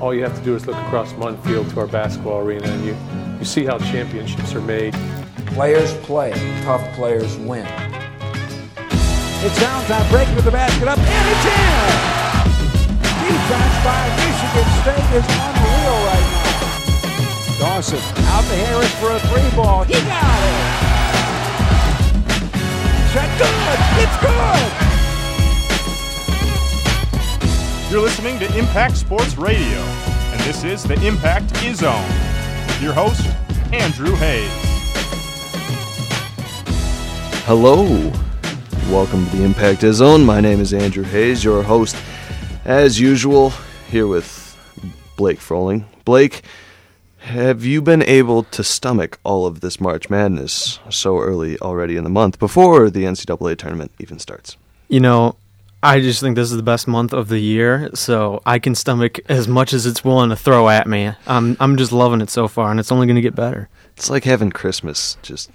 all you have to do is look across Munn Field to our basketball arena and you, you see how championships are made. Players play, tough players win. It's downtime, breaking with the basket up, and it's in! Defense by Michigan State is unreal right now. Dawson out to Harris for a three ball. He got it! Shot good! It's good! You're listening to Impact Sports Radio, and this is the Impact Izzone with your host, Andrew Hayes. Hello. Welcome to the Impact Izzone. My name is Andrew Hayes, your host, as usual, here with Blake Froling. Blake, have you been able to stomach all of this March Madness so early already in the month before the NCAA tournament even starts? You know, I just think this is the best month of the year, so I can stomach as much as it's willing to throw at me. I'm I'm just loving it so far, and it's only going to get better It's like having Christmas just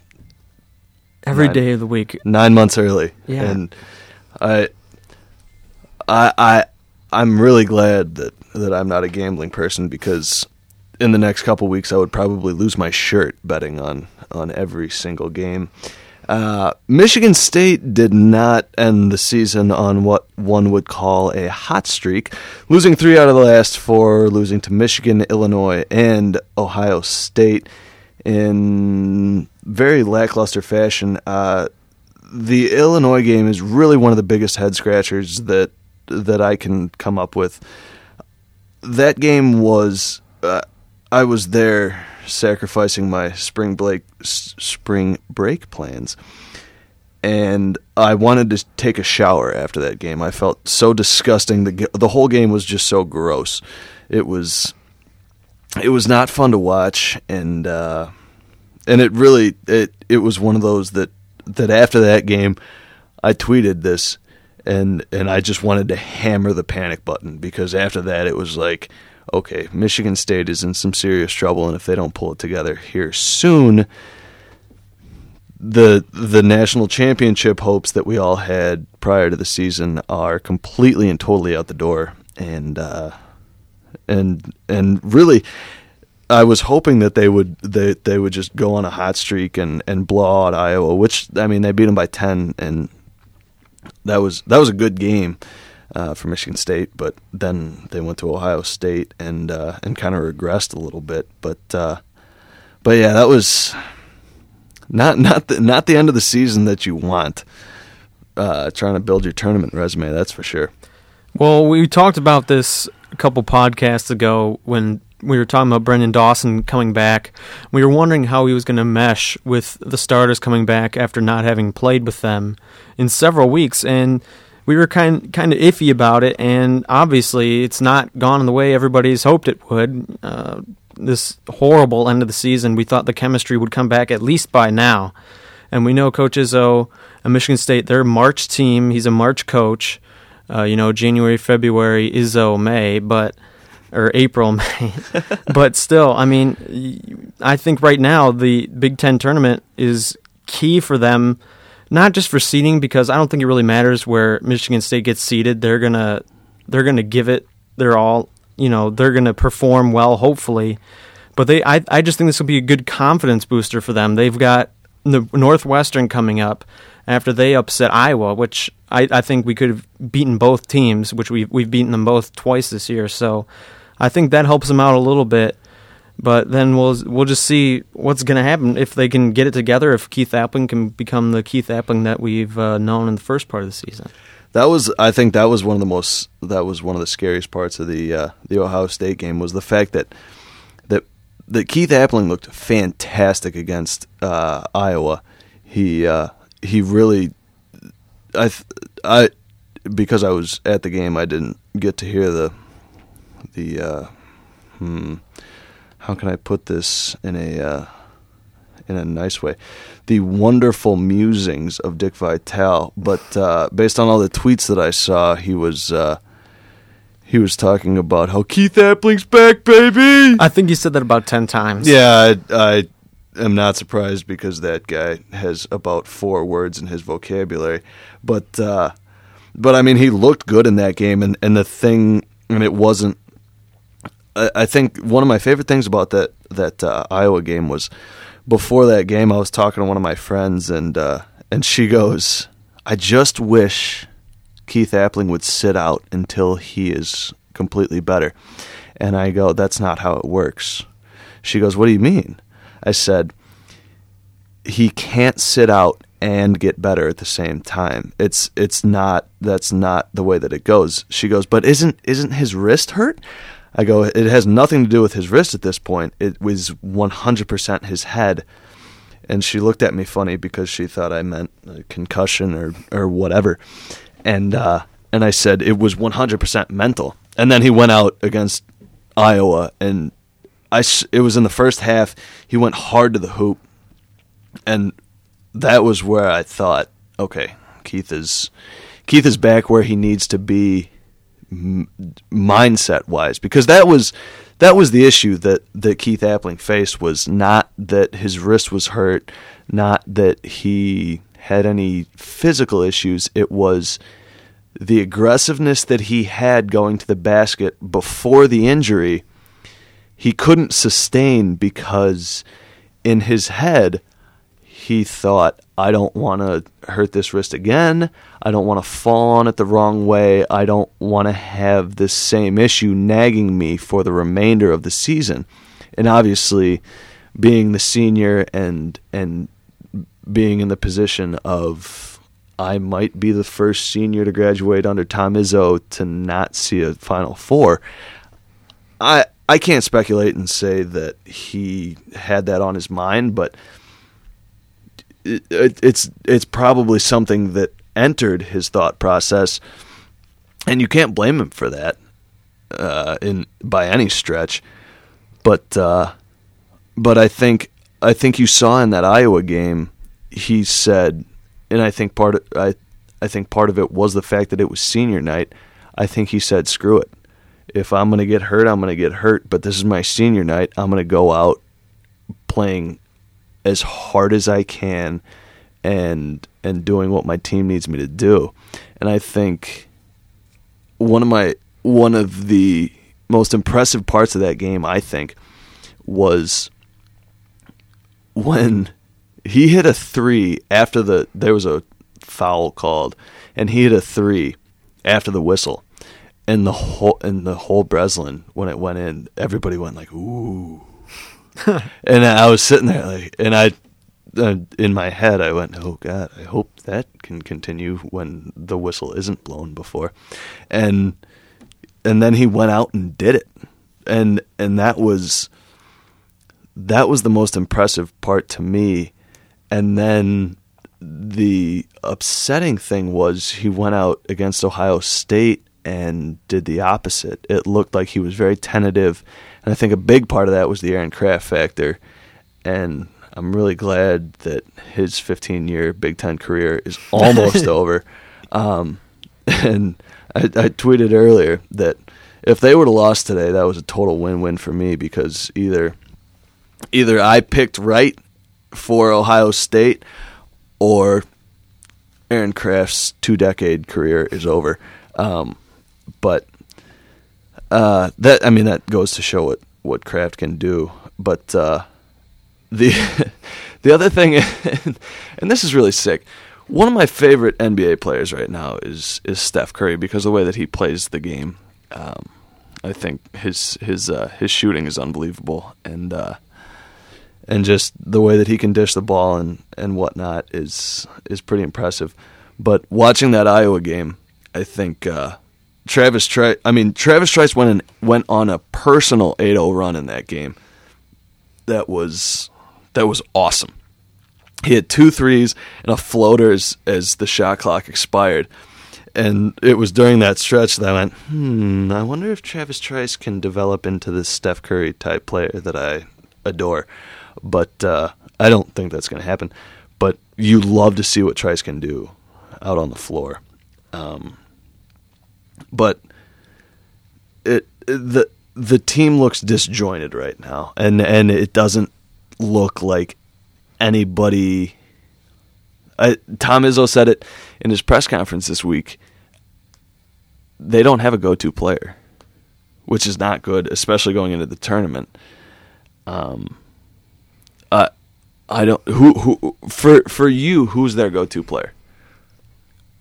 every Nine. day of the week. nine months early. Yeah. And I, I, I, I'm really glad that that I'm not a gambling person because in the next couple weeks I would probably lose my shirt betting on on every single game. Uh, Michigan State did not end the season on what one would call a hot streak, losing three out of the last four, losing to Michigan, Illinois, and Ohio State in very lackluster fashion. Uh, the Illinois game is really one of the biggest head scratchers that that I can come up with. That game was uh, I was there sacrificing my spring break s- spring break plans and I wanted to take a shower after that game. I felt so disgusting. The the whole game was just so gross. It was it was not fun to watch and uh, and it really it it was one of those that that after that game I tweeted this and and I just wanted to hammer the panic button because after that it was like okay Michigan State is in some serious trouble and if they don't pull it together here soon the the national championship hopes that we all had prior to the season are completely and totally out the door. And uh, and and really I was hoping that they would they they would just go on a hot streak and and blow out Iowa which I mean they beat them by 10 and that was that was a good game uh, for Michigan State but then they went to Ohio State and uh, and kind of regressed a little bit but uh, but yeah that was not not the, not the end of the season that you want. Uh, trying to build your tournament resume, that's for sure. Well, we talked about this a couple podcasts ago when we were talking about Branden Dawson coming back. We were wondering how he was going to mesh with the starters coming back after not having played with them in several weeks, and we were kind kind of iffy about it. And obviously, it's not gone the way everybody's hoped it would. Uh, this horrible end of the season, we thought the chemistry would come back at least by now. And we know Coach Izzo at Michigan State, their March team, he's a March coach. Uh, you know, January, February, Izzo, May, but or April, May. but still, I mean, I think right now the Big Ten tournament is key for them, not just for seeding, because I don't think it really matters where Michigan State gets seeded. They're gonna they're gonna give it their all. You know, they're gonna perform well, hopefully. But they, I, I just think this will be a good confidence booster for them. They've got the Northwestern coming up after they upset Iowa, which I, I think we could have beaten both teams, which we've we've beaten them both twice this year. So I think that helps them out a little bit. But then we'll we'll just see what's going to happen if they can get it together. If Keith Appling can become the Keith Appling that we've uh, known in the first part of the season. That was, I think, that was one of the most, that was one of the scariest parts of the uh, the Ohio State game was the fact that that that Keith Appling looked fantastic against uh, Iowa. He uh, he really, I I because I was at the game, I didn't get to hear the the uh, hmm, how can I put this in a uh, in a nice way, the wonderful musings of Dick Vitale. But uh, based on all the tweets that I saw, he was uh, he was talking about how Keith Appling's back, baby. I think he said that about ten times. Yeah, I, I am not surprised because that guy has about four words in his vocabulary. But uh, but I mean, he looked good in that game, and, and the thing, and it wasn't. I, think one of my favorite things about that that uh, Iowa game was before that game, I was talking to one of my friends, and uh, and she goes, "I just wish Keith Appling would sit out until he is completely better." And I go, "That's not how it works." She goes, "What do you mean?" I said, "He can't sit out and get better at the same time. It's it's not that's not the way that it goes." She goes, "But isn't isn't his wrist hurt?" I go, "It has nothing to do with his wrist at this point. It was 100% his head." And she looked at me funny because she thought I meant concussion or or whatever. And uh, and I said it was 100% mental. And then he went out against Iowa and I it was in the first half. He went hard to the hoop, and that was where I thought, okay, Keith is Keith is back where he needs to be m- mindset wise because that was that was the issue that that Keith Appling faced was not that his wrist was hurt, not that he had any physical issues. It was the aggressiveness that he had going to the basket before the injury he couldn't sustain because in his head he thought I don't want to hurt this wrist again. I don't want to fall on it the wrong way. I don't want to have this same issue nagging me for the remainder of the season. And obviously being the senior and and being in the position of I might be the first senior to graduate under Tom Izzo to not see a Final Four. I I can't speculate and say that he had that on his mind, but it, it, it's it's probably something that entered his thought process, and you can't blame him for that uh, in by any stretch. But uh, but I think I think you saw in that Iowa game, he said, and I think part of I I think part of it was the fact that it was senior night. I think he said, "Screw it." if I'm going to get hurt, I'm going to get hurt. But this is my senior night. I'm going to go out playing as hard as I can and and doing what my team needs me to do. And I think one of my one of the most impressive parts of that game, I think, was when he hit a three after the there was a foul called, and he hit a three after the whistle and the whole and the whole Breslin when it went in, everybody went like ooh, and I was sitting there like, and I, uh, in my head, I went, oh god, I hope that can continue when the whistle isn't blown before, and and then he went out and did it, and and that was that was the most impressive part to me, and then the upsetting thing was he went out against Ohio State and did the opposite. It looked like he was very tentative, and I think a big part of that was the Aaron Craft factor. And I'm really glad that his 15 year Big Ten career is almost over. Um, and I, I tweeted earlier that if they would have lost today, that was a total win win for me because either either I picked right for Ohio State or Aaron Craft's two decade career is over. Um, but uh, that I mean that goes to show what what Craft can do. But uh, the the other thing, and this is really sick. One of my favorite NBA players right now is is Steph Curry because of the way that he plays the game. Um, I think his his uh, his shooting is unbelievable, and uh, and just the way that he can dish the ball and and whatnot is is pretty impressive. But watching that Iowa game, I think uh, Travis Trice. I mean, Travis Trice went in, went on a personal 8-0 run in that game. That was that was awesome. He had two threes and a floater as, as the shot clock expired. And it was during that stretch that I went, hmm, I wonder if Travis Trice can develop into this Steph Curry type player that I adore. But uh, I don't think that's going to happen. But you love to see what Trice can do out on the floor. Um, but it the the team looks disjointed right now, and and it doesn't look like anybody. I, Tom Izzo said it in his press conference this week. They don't have a go-to player. which is not good, especially going into the tournament. Um, uh, I don't who who for for you who's their go to player?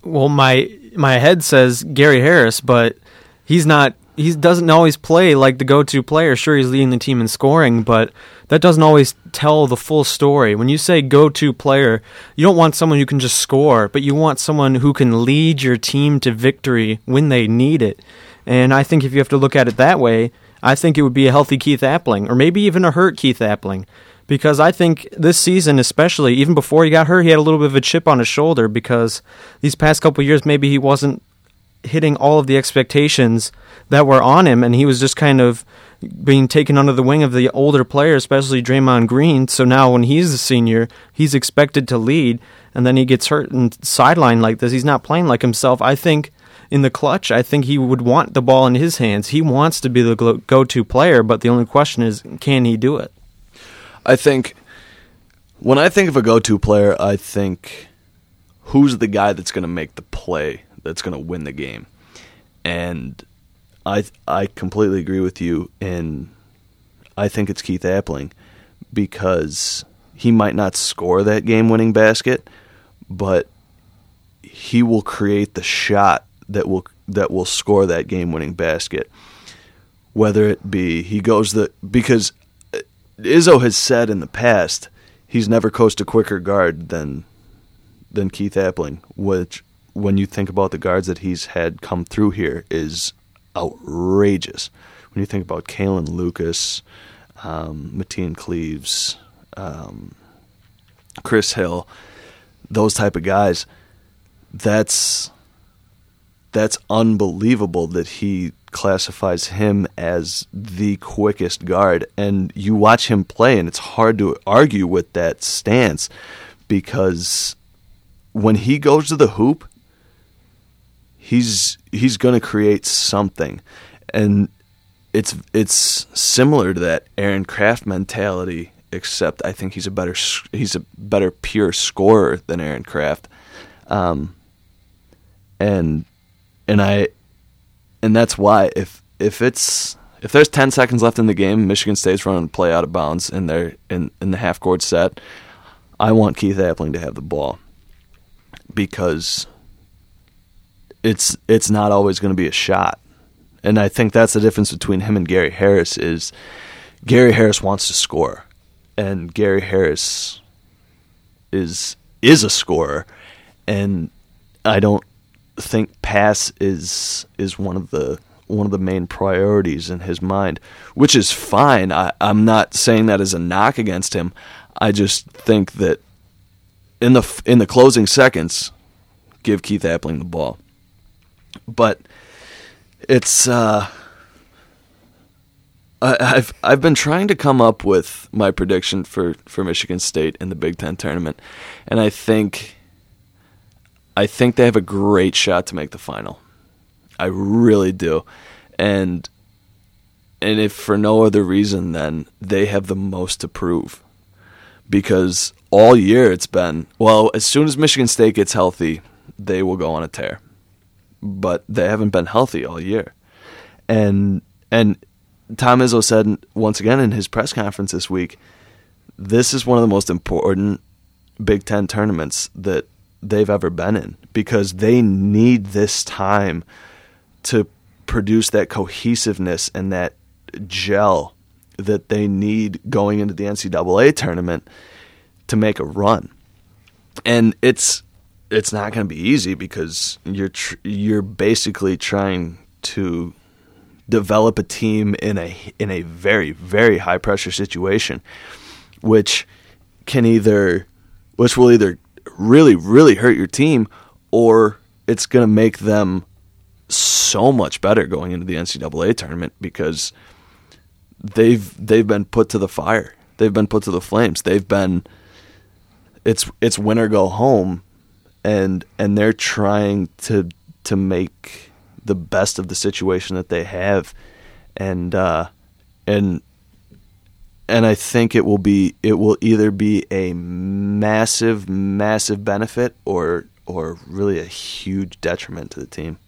Well, my my head says Gary Harris, but he's not. He doesn't always play like the go-to player. Sure, he's leading the team in scoring, but that doesn't always tell the full story. When you say go-to player, you don't want someone who can just score, but you want someone who can lead your team to victory when they need it. And I think if you have to look at it that way, I think it would be a healthy Keith Appling, or maybe even a hurt Keith Appling because I think this season, especially even before he got hurt, he had a little bit of a chip on his shoulder because these past couple years maybe he wasn't hitting all of the expectations that were on him, and he was just kind of being taken under the wing of the older players, especially Draymond Green. So now when he's a senior, he's expected to lead, and then he gets hurt and sidelined like this. He's not playing like himself. I think in the clutch, I think he would want the ball in his hands. He wants to be the go-to player, but the only question is, can he do it? I think when I think of a go-to player, I think who's the guy that's going to make the play that's going to win the game. And I I completely agree with you in I think it's Keith Appling because he might not score that game-winning basket, but he will create the shot that will that will score that game-winning basket. Whether it be he goes the because Izzo has said in the past he's never coached a quicker guard than than Keith Appling, which when you think about the guards that he's had come through here is outrageous. When you think about Kalin Lucas, um, Mateen Cleaves, um, Chris Hill, those type of guys, that's that's unbelievable that he classifies him as the quickest guard. And you watch him play, and it's hard to argue with that stance because when he goes to the hoop, he's he's going to create something, and it's it's similar to that Aaron Craft mentality. Except I think he's a better he's a better pure scorer than Aaron Craft, um, and and I and that's why if if it's if there's 10 seconds left in the game, Michigan State's running play out of bounds in their in in the half court set. I want Keith Appling to have the ball because it's it's not always going to be a shot. And I think that's the difference between him and Gary Harris is Gary Harris wants to score and Gary Harris is is a scorer and I don't think pass is is one of the one of the main priorities in his mind, which is fine. I, I'm not saying that as a knock against him. I just think that in the in the closing seconds, give Keith Appling the ball. But it's uh, I, I've I've been trying to come up with my prediction for, for Michigan State in the Big Ten tournament, and I think I think they have a great shot to make the final. I really do. And and if for no other reason then they have the most to prove. Because all year it's been well, as soon as Michigan State gets healthy, they will go on a tear. But they haven't been healthy all year. And and Tom Izzo said once again in his press conference this week, this is one of the most important Big Ten tournaments that they've ever been in because they need this time to produce that cohesiveness and that gel that they need going into the NCAA tournament to make a run. And it's it's not going to be easy because you're tr- you're basically trying to develop a team in a in a very very high pressure situation which can either which will either really, really hurt your team, or it's going to make them so much better going into the NCAA tournament because they've they've been put to the fire. They've been put to the flames. They've been it's it's win or go home, and and they're trying to to make the best of the situation that they have, and uh, and and I think it will be it will either be a massive massive benefit or or really a huge detriment to the team.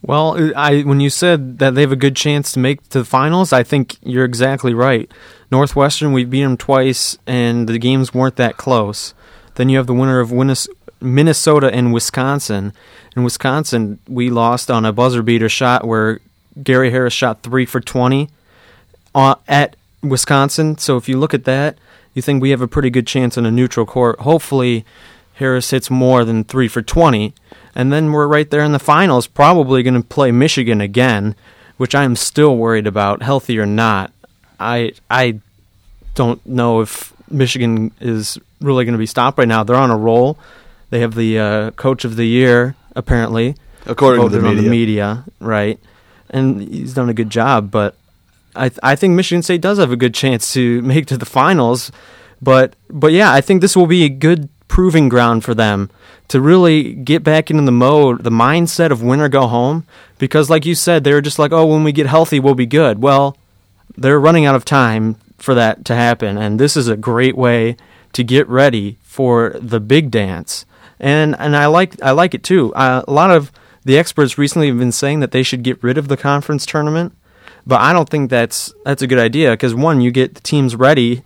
Well, I when you said that they have a good chance to make to the finals, I think you're exactly right. Northwestern, we beat them twice, and the games weren't that close. Then you have the winner of Minnesota and Wisconsin. In Wisconsin, we lost on a buzzer beater shot where Gary Harris shot three for 20 uh, at Wisconsin. So if you look at that, you think we have a pretty good chance on a neutral court. Hopefully, Harris hits more than three for 20. And then we're right there in the finals, probably going to play Michigan again, which I am still worried about, healthy or not. I I don't know if Michigan is really going to be stopped right now. They're on a roll. They have the uh, coach of the year apparently, according to the media. the media, right? And he's done a good job, but I th- I think Michigan State does have a good chance to make to the finals. But but yeah, I think this will be a good proving ground for them to really get back into the mode, the mindset of win or go home. Because like you said, they were just like, oh, when we get healthy, we'll be good. Well, they're running out of time for that to happen, and this is a great way to get ready for the big dance. And and I like I like it too. Uh, a lot of the experts recently have been saying that they should get rid of the conference tournament, but I don't think that's that's a good idea because one, you get the teams ready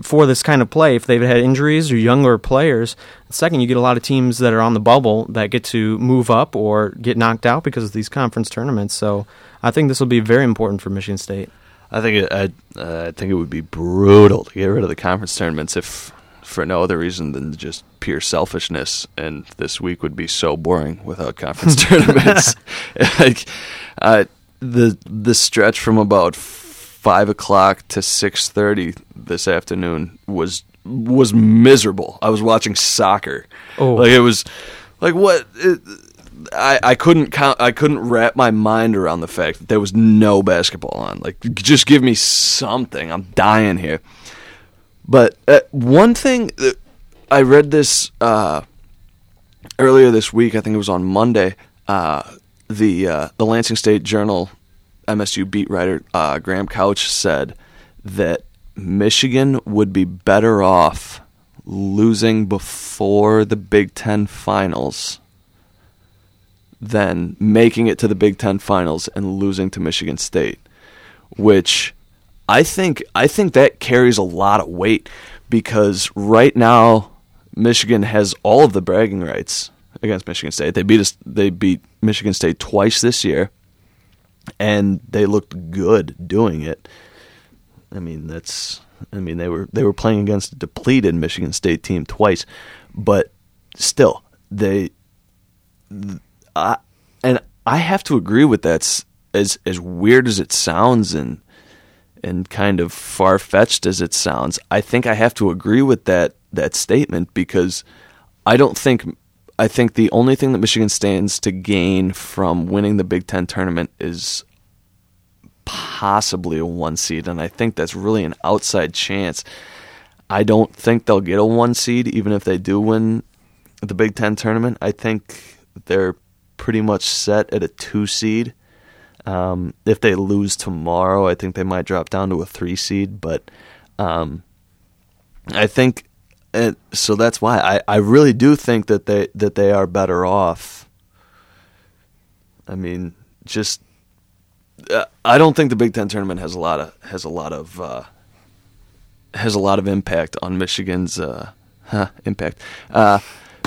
for this kind of play if they've had injuries or younger players. Second, you get a lot of teams that are on the bubble that get to move up or get knocked out because of these conference tournaments. So I think this will be very important for Michigan State. I think it, I, uh, I think it would be brutal to get rid of the conference tournaments if for no other reason than just pure selfishness. And this week would be so boring without conference tournaments. like uh, the the stretch from about five o'clock to six thirty this afternoon was was miserable. I was watching soccer. Oh, like it was like what. It, I, I couldn't count. I couldn't wrap my mind around the fact that there was no basketball on. Like, just give me something. I'm dying here. But uh, one thing that I read this uh, earlier this week. I think it was on Monday. Uh, the uh, the Lansing State Journal MSU beat writer uh, Graham Couch said that Michigan would be better off losing before the Big Ten finals than making it to the Big Ten finals and losing to Michigan State, which I think I think that carries a lot of weight because right now Michigan has all of the bragging rights against Michigan State. They beat us. They beat Michigan State twice this year, and they looked good doing it. I mean, that's. I mean, they were they were playing against a depleted Michigan State team twice, but still, they. I, and I have to agree with that. As as weird as it sounds, and and kind of far fetched as it sounds, I think I have to agree with that that statement because I don't think I think the only thing that Michigan stands to gain from winning the Big Ten tournament is possibly a one seed, and I think that's really an outside chance. I don't think they'll get a one seed, even if they do win the Big Ten tournament. I think they're pretty much set at a two seed. Um, if they lose tomorrow, I think they might drop down to a three seed. But um, I think and so that's why I, I really do think that they that they are better off. I mean, just uh, I don't think the Big Ten tournament has a lot of has a lot of uh, has a lot of impact on Michigan's uh, huh, impact. Uh,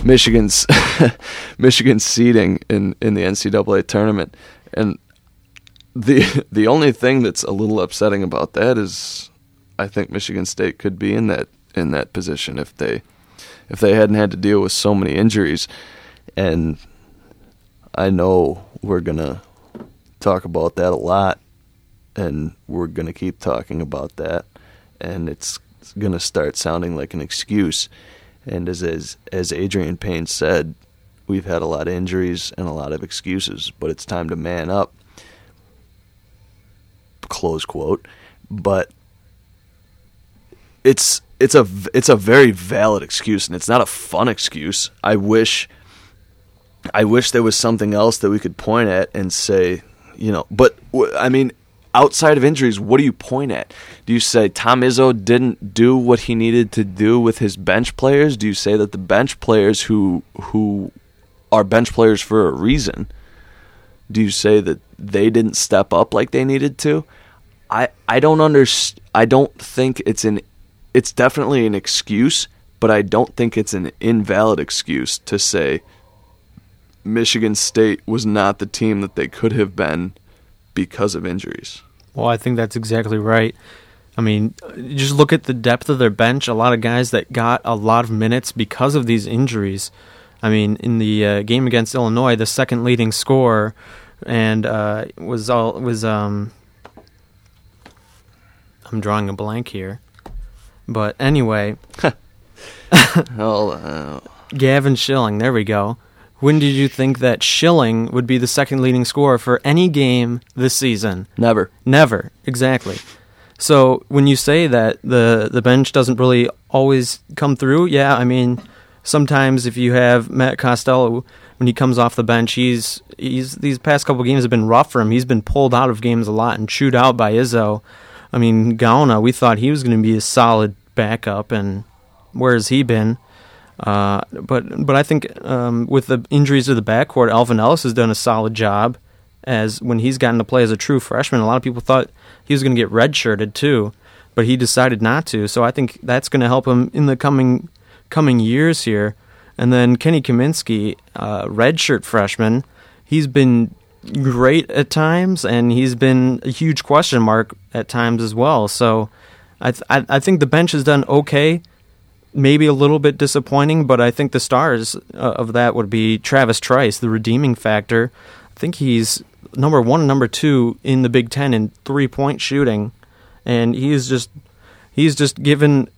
Michigan's Michigan's seeding in, in the NCAA tournament, and the the only thing that's a little upsetting about that is I think Michigan State could be in that in that position if they if they hadn't had to deal with so many injuries. And I know we're gonna talk about that a lot, and we're gonna keep talking about that, and it's gonna start sounding like an excuse. And as as as Adreian Payne said, we've had a lot of injuries and a lot of excuses, but it's time to man up. Close quote. But it's it's a it's a very valid excuse and it's not a fun excuse. I wish I wish there was something else that we could point at and say, you know, but I mean outside of injuries, what do you point at? Do you say Tom Izzo didn't do what he needed to do with his bench players? Do you say that the bench players who who are bench players for a reason Do you say that they didn't step up like they needed to? I I don't underst- I don't think it's an it's definitely an excuse, but I don't think it's an invalid excuse to say Michigan State was not the team that they could have been because of injuries. Well, I think that's exactly right. I mean, just look at the depth of their bench. A lot of guys that got a lot of minutes because of these injuries. I mean, in the uh, game against Illinois, the second leading scorer and uh, was all was um. I'm drawing a blank here, but anyway, Oh, uh, Gavin Schilling. There we go. When did you think that Schilling would be the second leading scorer for any game this season? never. Never, exactly. So when you say that the the bench doesn't really always come through, yeah, I mean, sometimes if you have Matt Costello when he comes off the bench, he's he's these past couple games have been rough for him. He's been pulled out of games a lot and chewed out by Izzo. I mean, Gauna, we thought he was going to be a solid backup, and where has he been? Uh, but but I think um, with the injuries to the backcourt, Alvin Ellis has done a solid job. As when he's gotten to play as a true freshman, a lot of people thought he was going to get redshirted too, but he decided not to. So I think that's going to help him in the coming coming years here. And then Kenny Kaminski, uh, redshirt freshman, he's been great at times, and he's been a huge question mark at times as well. So I th- I, think the bench has done okay maybe a little bit disappointing, but I think the stars uh, of that would be Travis Trice, the redeeming factor. I think he's number one and number two in the Big Ten in three point shooting, and he's just he's just given.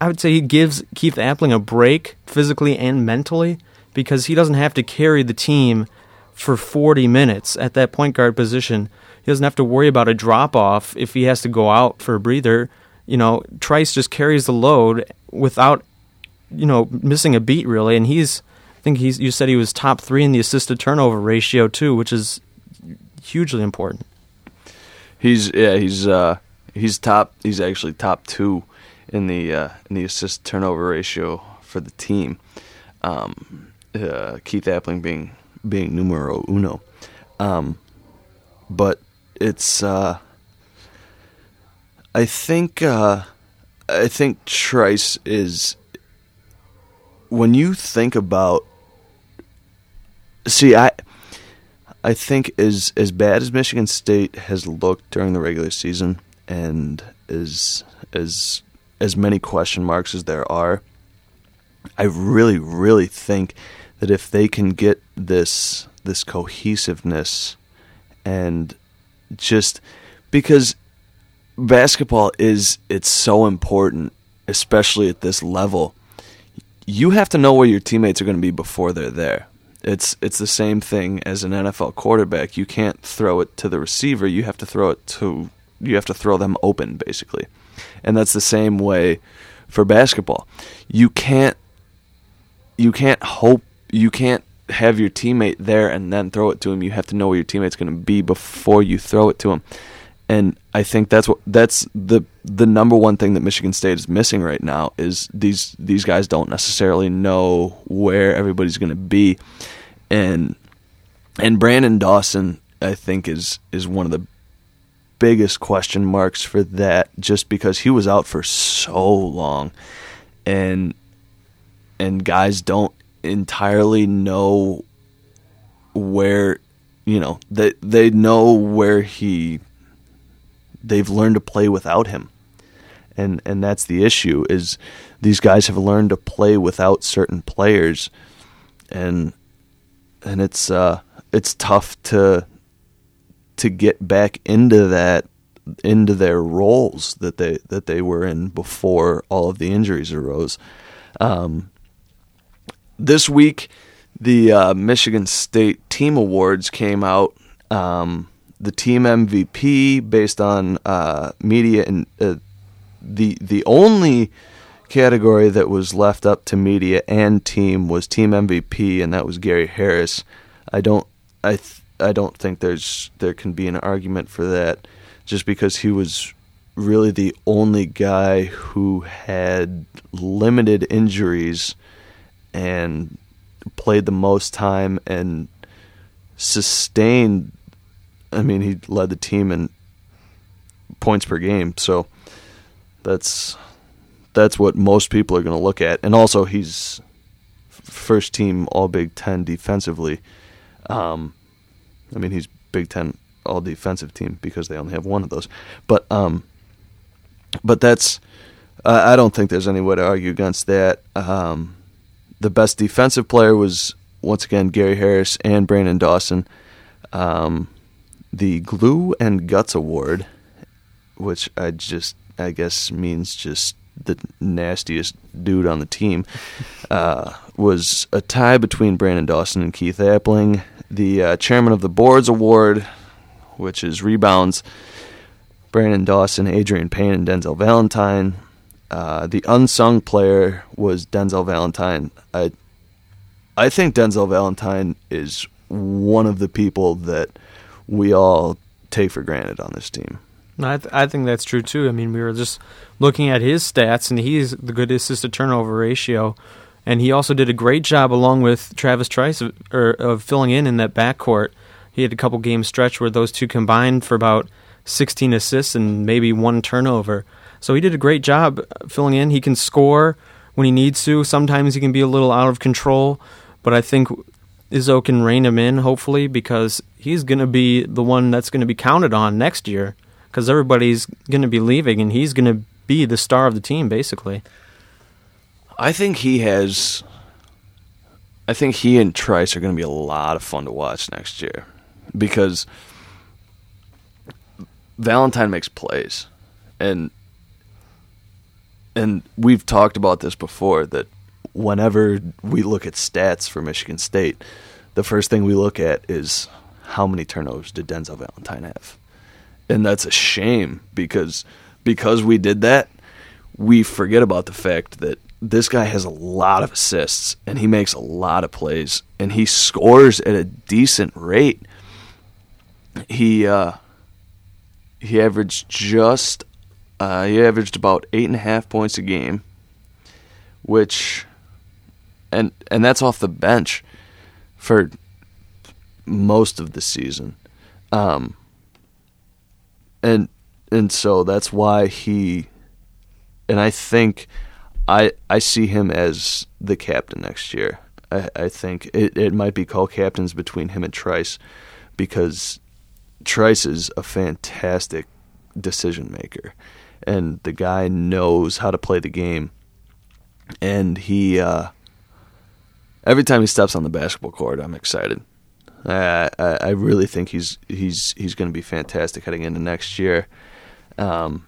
I would say he gives Keith Appling a break physically and mentally because he doesn't have to carry the team for 40 minutes at that point guard position. He doesn't have to worry about a drop off if he has to go out for a breather. You know, Trice just carries the load without, you know, missing a beat really. And he's, I think he's, you said he was top three in the assisted turnover ratio too, which is hugely important. He's yeah, he's uh he's top he's actually top 2 in the uh in the assist turnover ratio for the team. Um uh, Keith Appling being being numero uno. Um but it's uh I think uh I think Trice is when you think about see I I think as as bad as Michigan State has looked during the regular season, and as as as many question marks as there are, I really really think that if they can get this this cohesiveness and just because basketball is it's so important, especially at this level. You have to know where your teammates are going to be before they're there. It's it's the same thing as an NFL quarterback. You can't throw it to the receiver. You have to throw it to you have to throw them open basically. And that's the same way for basketball. You can't you can't hope you can't have your teammate there and then throw it to him. You have to know where your teammate's going to be before you throw it to him. And I think that's what that's the the number one thing that Michigan State is missing right now is these these guys don't necessarily know where everybody's going to be, and and Branden Dawson I think is is one of the biggest question marks for that just because he was out for so long, and and guys don't entirely know where you know they they know where he they've learned to play without him. And and that's the issue is these guys have learned to play without certain players and and it's uh it's tough to to get back into that into their roles that they that they were in before all of the injuries arose. Um, this week, the uh, Michigan State Team Awards came out. Um, the team MVP based on uh, media and uh, the the only category that was left up to media and team was team MVP, and that was Gary Harris. I don't I th- I don't think there's there can be an argument for that, just because he was really the only guy who had limited injuries and played the most time and sustained. I mean, he led the team in points per game, so that's that's what most people are going to look at. And also, he's first team All Big Ten defensively. Um, I mean, he's Big Ten All Defensive team because they only have one of those. But um, but that's I don't think there's any way to argue against that. Um, the best defensive player was once again Gary Harris and Branden Dawson. Um, the Glue and Guts Award, which I just I guess means just the nastiest dude on the team, uh, was a tie between Branden Dawson and Keith Appling. The uh, chairman of the boards award, which is rebounds, Branden Dawson, Adreian Payne, and Denzel Valentine. Uh, the unsung player was Denzel Valentine. I, I think Denzel Valentine is one of the people that we all take for granted on this team. I, th- I think that's true too. I mean, we were just looking at his stats, and he's the good assist to turnover ratio, and he also did a great job along with Travis Trice of, or, of filling in in that backcourt. He had a couple game stretch where those two combined for about 16 assists and maybe one turnover. So he did a great job filling in. He can score when he needs to. Sometimes he can be a little out of control, but I think Izzo can rein him in, hopefully, because he's going to be the one that's going to be counted on next year because everybody's going to be leaving and he's going to be the star of the team, basically. I think he has. I think he and Trice are going to be a lot of fun to watch next year because Valentine makes plays, and and we've talked about this before that whenever we look at stats for Michigan State, the first thing we look at is how many turnovers did Denzel Valentine have, and that's a shame because because we did that, we forget about the fact that this guy has a lot of assists and he makes a lot of plays and he scores at a decent rate. He uh, he averaged just uh, he averaged about eight and a half points a game, which and and that's off the bench for most of the season, um, and and so that's why he and I think I I see him as the captain next year. I, I think it, it might be co-captains between him and Trice because Trice is a fantastic decision maker, and the guy knows how to play the game. And he, uh, every time he steps on the basketball court, I'm excited. I I, I really think he's he's he's going to be fantastic heading into next year. Um,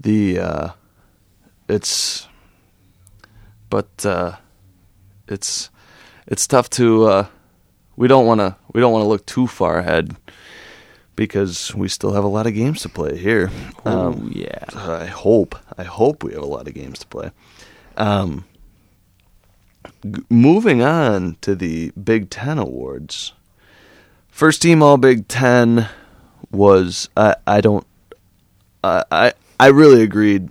the uh, it's but uh, it's it's tough to uh, we don't want to we don't want to look too far ahead because we still have a lot of games to play here. Um, yeah. I hope I hope we have a lot of games to play. Um, g- moving on to the Big Ten awards. First team All Big Ten was I I don't I I I really agreed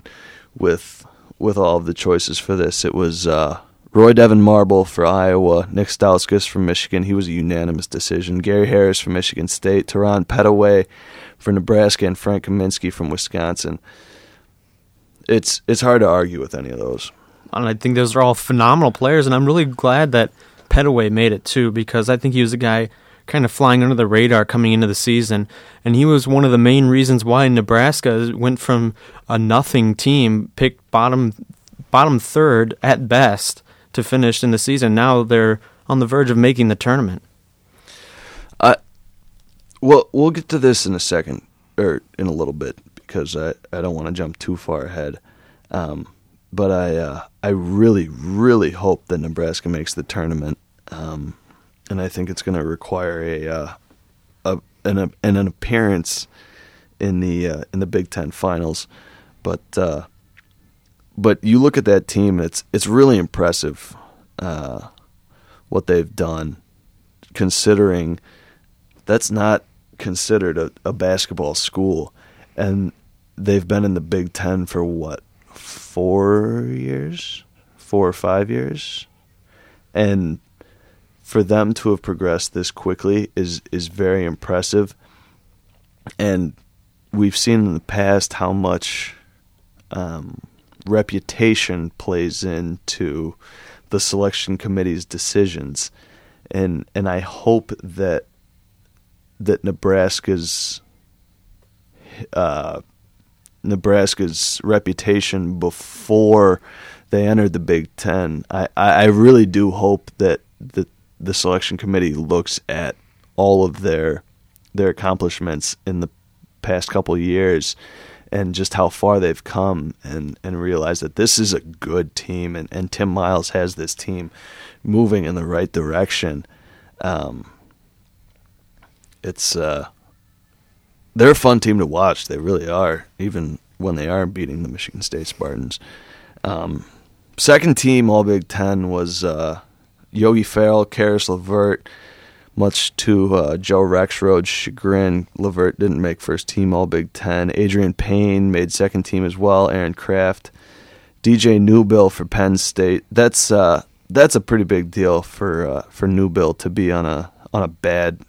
with with all of the choices for this. It was uh, Roy Devyn Marble for Iowa, Nik Stauskas from Michigan. He was a unanimous decision. Gary Harris from Michigan State, Terran Petteway for Nebraska, and Frank Kaminsky from Wisconsin. It's it's hard to argue with any of those. And I think those are all phenomenal players, and I'm really glad that Petteway made it too, because I think he was a guy kind of flying under the radar coming into the season, and he was one of the main reasons why Nebraska went from a nothing team, picked bottom bottom third at best, to finish in the season. Now they're on the verge of making the tournament. I well, we'll get to this in a second or in a little bit because I, I don't want to jump too far ahead. Um, but I uh, I really really hope that Nebraska makes the tournament, um, and I think it's going to require a, uh, a an an, an appearance in the uh, in the Big Ten finals. But uh, but you look at that team, it's it's really impressive uh, what they've done, considering that's not considered a, a basketball school, and they've been in the Big Ten for what four years, four or five years, and for them to have progressed this quickly is is very impressive. And we've seen in the past how much um, reputation plays into the selection committee's decisions, and and I hope that that Nebraska's uh, Nebraska's reputation before they entered the Big Ten. I, I really do hope that the the selection committee looks at all of their their accomplishments in the past couple years and just how far they've come and, and realize that this is a good team and, and Tim Miles has this team moving in the right direction. Um, it's uh, they're a fun team to watch. They really are, even when they are beating the Michigan State Spartans. Um, second team All Big Ten was uh, Yogi Ferrell, Caris LeVert. Much to uh, Joe Rexrode's chagrin, LeVert didn't make first team All Big Ten. Adreian Payne made second team as well. Aaron Craft, DJ Newbill for Penn State. That's uh, that's a pretty big deal for uh, for Newbill to be on a on a bad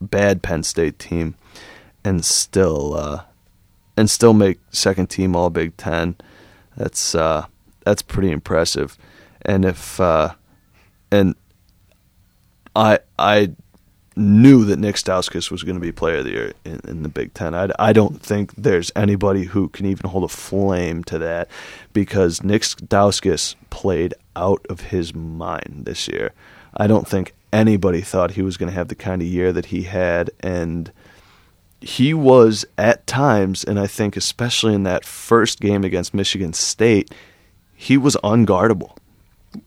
bad Penn State team and still uh, and still make second team All Big Ten. That's uh, that's pretty impressive. And if uh, and I I knew that Nik Stauskas was going to be Player of the Year in, in, the Big Ten. I, I don't think there's anybody who can even hold a flame to that because Nik Stauskas played out of his mind this year. I don't think anybody thought he was going to have the kind of year that he had, and he was at times, and I think especially in that first game against Michigan State, he was unguardable.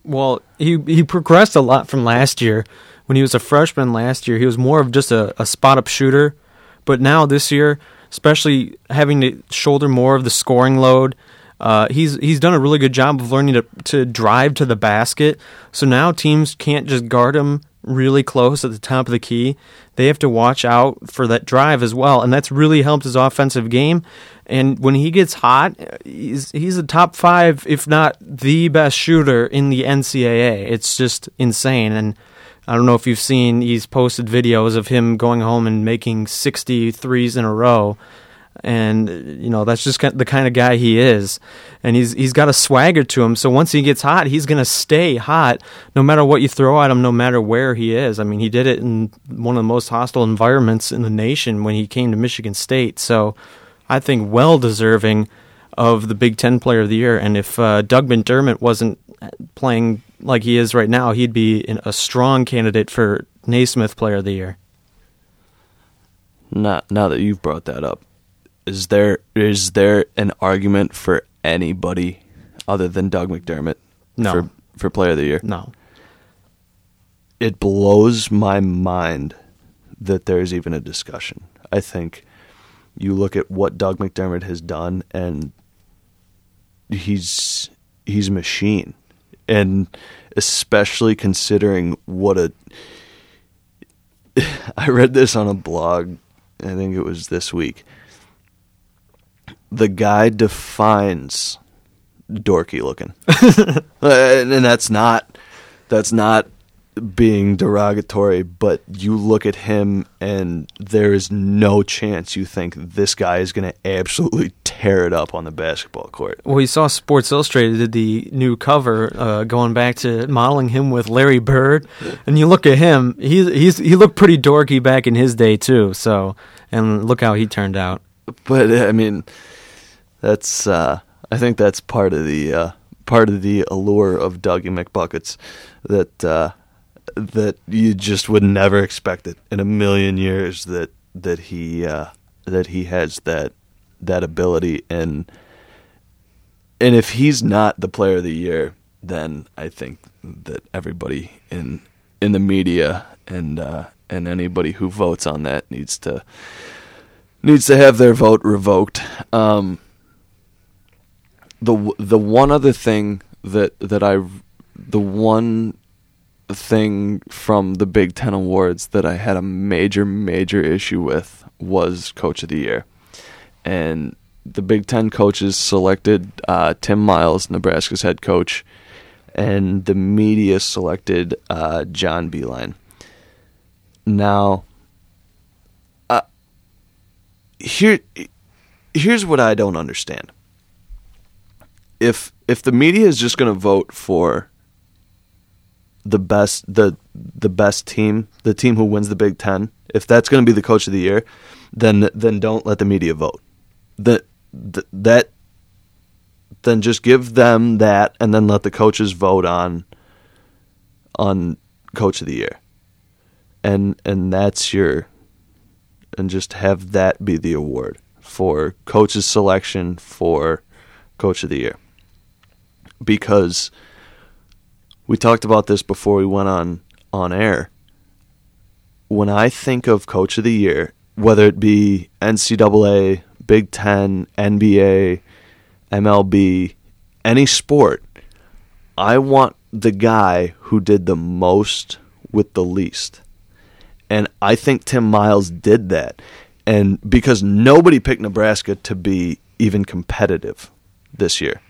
Well, he he progressed a lot from last year. When he was a freshman last year, he was more of just a, a spot up shooter. But now this year, especially having to shoulder more of the scoring load, uh, he's he's done a really good job of learning to to drive to the basket. So now teams can't just guard him really close at the top of the key. They have to watch out for that drive as well, and that's really helped his offensive game. And when he gets hot, he's he's a top five, if not the best shooter in the NCAA. It's just insane. And I don't know if you've seen, he's posted videos of him going home and making 60 threes in a row. And you know that's just the kind of guy he is. And he's he's got a swagger to him. So once he gets hot he's going to stay hot no matter what you throw at him no matter where he is. I mean he did it in one of the most hostile environments in the nation when he came to michigan state. So i think well deserving of the big 10 player of the year. And if uh, doug mcdermott wasn't playing like he is right now he'd be a strong candidate for naismith player of the year not now that you've brought that up is there is there an argument for anybody other than Doug McDermott no. for for player of the year? No. It blows my mind that there's even a discussion. I think you look at what Doug McDermott has done and he's he's a machine. And especially considering what a I read this on a blog, I think it was this week. The guy defines dorky looking, uh, and that's not that's not being derogatory, but you look at him and there is no chance you think this guy is going to absolutely tear it up on the basketball court. Well, you saw Sports Illustrated did the new cover uh, going back to modeling him with Larry Bird, and you look at him, he's he's he looked pretty dorky back in his day too. So, and look how he turned out. But I mean, that's uh, I think that's part of the uh, part of the allure of Dougie McBuckets that uh, that you just would never expect it in a million years that that he uh, that he has that that ability and and if he's not the player of the year then I think that everybody in in the media and uh, and anybody who votes on that needs to needs to have their vote revoked. Um, the the one other thing that that I the one thing from the Big Ten awards that I had a major major issue with was Coach of the Year, and the Big Ten coaches selected uh, Tim Miles, Nebraska's head coach, and the media selected uh, John Beilein. Now, uh, here, here's what I don't understand. If if the media is just going to vote for the best the the best team, the team who wins the Big Ten, if that's going to be the coach of the year, then then don't let the media vote. That that then just give them that, and then let the coaches vote on on coach of the year, and and that's your and just have that be the award for coach's selection for coach of the year because we talked about this before we went on on air. When I think of coach of the year, whether it be NCAA, Big Ten, NBA, MLB, any sport, I want the guy who did the most with the least. And I think Tim Miles did that. And because nobody picked Nebraska to be even competitive this year.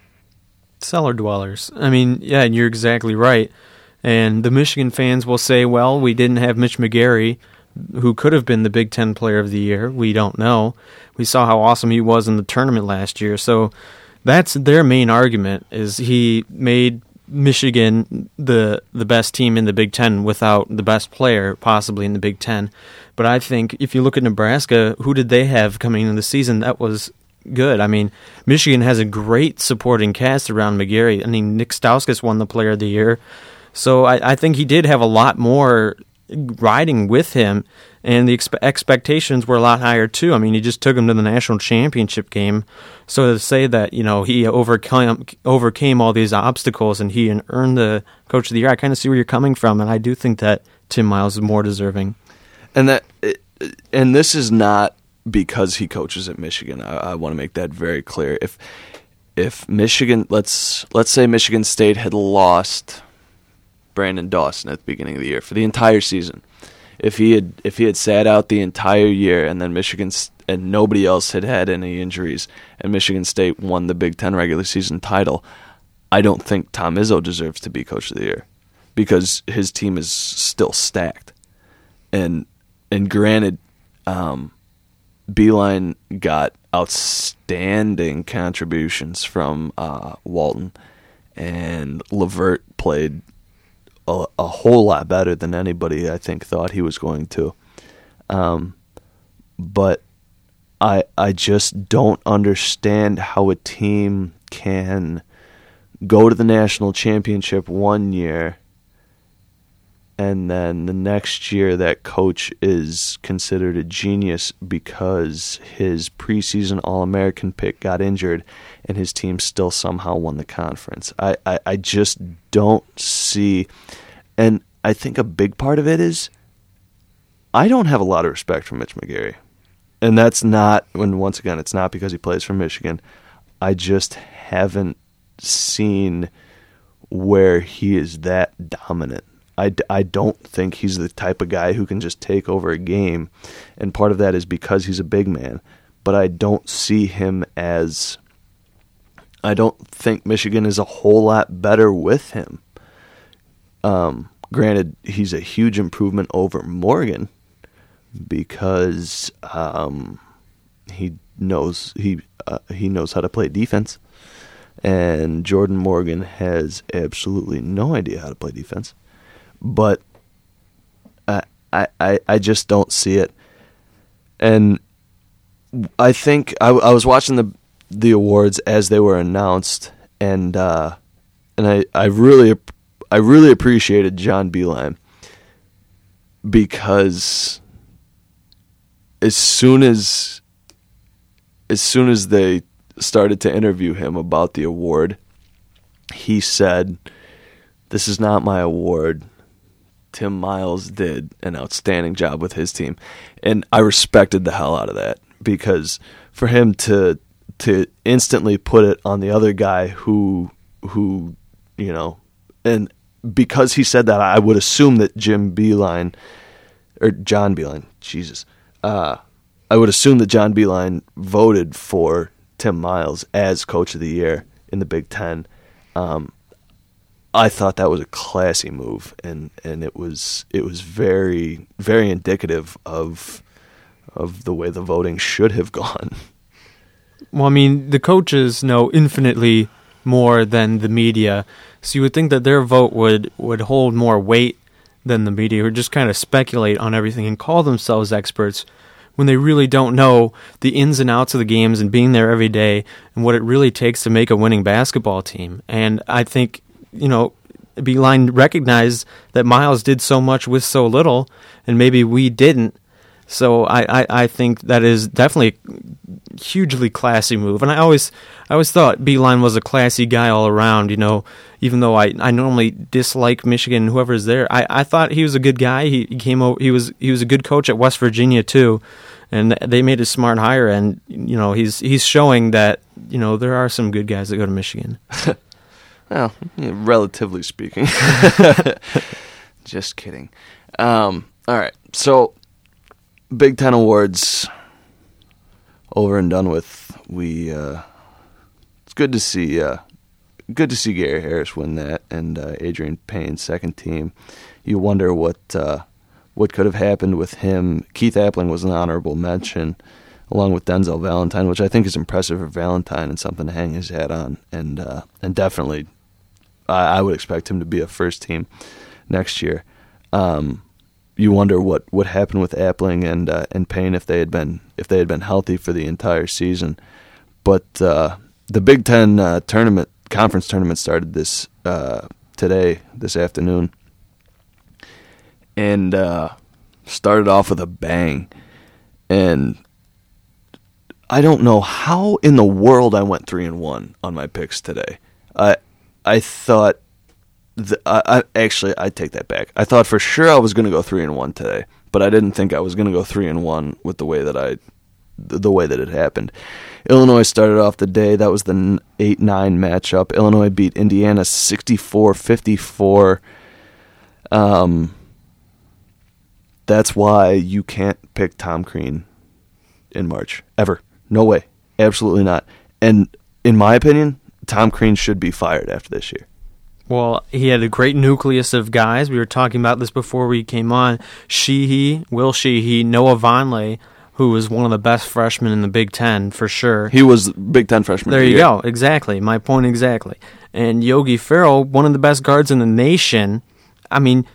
Cellar dwellers. I mean, yeah, and you're exactly right. And the Michigan fans will say, well, we didn't have Mitch McGary, who could have been the Big Ten player of the year. We don't know. We saw how awesome he was in the tournament last year. So that's their main argument is he made Michigan the the best team in the Big Ten without the best player possibly in the Big Ten. But I think if you look at Nebraska, who did they have coming into the season that was good? I mean, Michigan has a great supporting cast around McGary. I mean, Nik Stauskas won the Player of the Year, so I, I think he did have a lot more riding with him, and the expe- expectations were a lot higher too. I mean, he just took him to the national championship game, so to say that you know he overcame overcame all these obstacles and he earned the coach of the year, I kind of see where you're coming from, and I do think that Tim Miles is more deserving. And that, and this is not because he coaches at Michigan. I, I want to make that very clear. If if Michigan, let's let's say Michigan State had lost Branden Dawson at the beginning of the year for the entire season. If he had if he had sat out the entire year and then Michigan and nobody else had had any injuries and Michigan State won the Big 10 regular season title, I don't think Tom Izzo deserves to be coach of the year because his team is still stacked. And and granted um, Beilein got outstanding contributions from uh, Walton, and LeVert played a, a, whole lot better than anybody I think thought he was going to. Um, but I I just don't understand how a team can go to the national championship one year and then the next year that coach is considered a genius because his preseason all-american pick got injured and his team still somehow won the conference. I, I, I just don't see and i think a big part of it is i don't have a lot of respect for mitch mcgary and that's not when once again it's not because he plays for michigan. I just haven't seen where he is that dominant I, I don't think he's the type of guy who can just take over a game. And part of that is because he's a big man. But I don't see him as. I don't think Michigan is a whole lot better with him. Um, granted, he's a huge improvement over Morgan because um, he knows he uh, he knows how to play defense, and Jordan Morgan has absolutely no idea how to play defense but I, I, I just don't see it. And I think I, I was watching the the awards as they were announced, and uh, and I, I really I really appreciated John Beilein because as soon as as soon as they started to interview him about the award, he said, "This is not my award. Tim Miles did an outstanding job with his team, and I respected the hell out of that because for him to to instantly put it on the other guy who who you know, and because he said that, I would assume that Jim Beilein or John Beilein, Jesus, uh, I would assume that John Beilein voted for Tim Miles as coach of the year in the Big Ten. Um, I thought that was a classy move, and, and it was it was very very indicative of of the way the voting should have gone. Well, I mean, the coaches know infinitely more than the media, so you would think that their vote would would hold more weight than the media, who just kind of speculate on everything and call themselves experts when they really don't know the ins and outs of the games and being there every day and what it really takes to make a winning basketball team. And I think, you know, Beilein recognized that Miles did so much with so little, and maybe we didn't. So I, I, I think that is definitely a hugely classy move. And I always I always thought Beilein was a classy guy all around, you know, even though I, I normally dislike Michigan and whoever's there. I, I thought he was a good guy. He, he came over he was he was a good coach at West Virginia too. And they made a smart hire and you know, he's he's showing that, you know, there are some good guys that go to Michigan. well, yeah, relatively speaking. Just kidding. Um, all right. So Big Ten awards over and done with. We uh, it's good to see uh, good to see Gary Harris win that and uh, Adreian Payne second team. You wonder what uh, what could have happened with him. Keith Appling was an honorable mention, along with Denzel Valentine, which I think is impressive for Valentine and something to hang his hat on. And uh, and definitely, I, I, would expect him to be a first team next year. Um, you wonder what what happened with Appling and uh, and Payne if they had been if they had been healthy for the entire season. But uh, the Big Ten uh, tournament conference tournament started this uh, today this afternoon, and uh, started off with a bang. And I don't know how in the world I went three and one on my picks today. I I thought the, I, I, actually I take that back. I thought for sure I was going to go three and one today, but I didn't think I was going to go three and one with the way that I, the, the way that it happened. Illinois started off the day. That was the eight nine matchup. Illinois beat Indiana 64-54. Um, that's why you can't pick Tom Crean in March ever. No way, absolutely not. And in my opinion, Tom Crean should be fired after this year. Well, he had a great nucleus of guys. We were talking about this before we came on. Sheehy, Will Sheehy, Noah Vonleh, who was one of the best freshmen in the Big Ten for sure. He was Big Ten freshman. There you go. Exactly. My point exactly. And Yogi Ferrell, one of the best guards in the nation. I mean,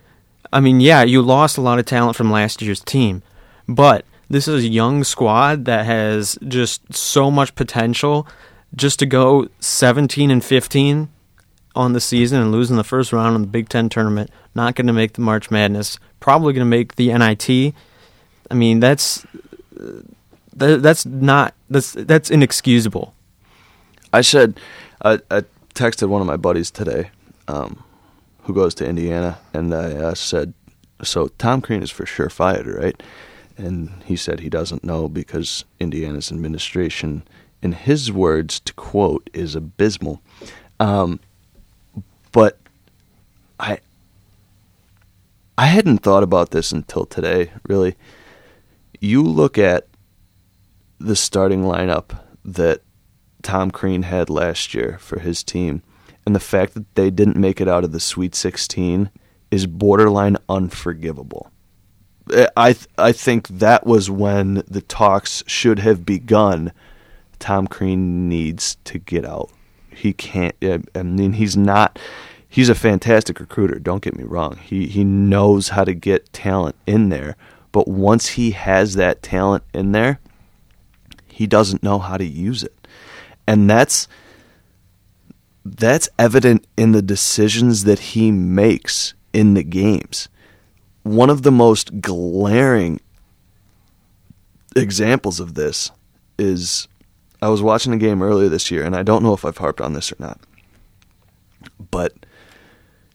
I mean, yeah, you lost a lot of talent from last year's team, but this is a young squad that has just so much potential. Just to go 17 and 15 on the season and losing the first round in the Big Ten tournament, not going to make the March Madness, probably going to make the NIT. I mean, that's that's not that's that's inexcusable. I said, I, I texted one of my buddies today, um, who goes to Indiana, and I uh, said, "So Tom Crean is for sure fired, right?" And he said he doesn't know because Indiana's administration, in his words, to quote, is abysmal. Um, but I I hadn't thought about this until today, really. You look at the starting lineup that Tom Crean had last year for his team, and the fact that they didn't make it out of the Sweet 16 is borderline unforgivable. I th- I think that was when the talks should have begun. Tom Crean needs to get out he can't. Uh, I mean, he's not. He's a fantastic recruiter. Don't get me wrong. He he knows how to get talent in there. But once he has that talent in there, he doesn't know how to use it, and that's that's evident in the decisions that he makes in the games. One of the most glaring examples of this is I was watching a game earlier this year, and I don't know if I've harped on this or not, but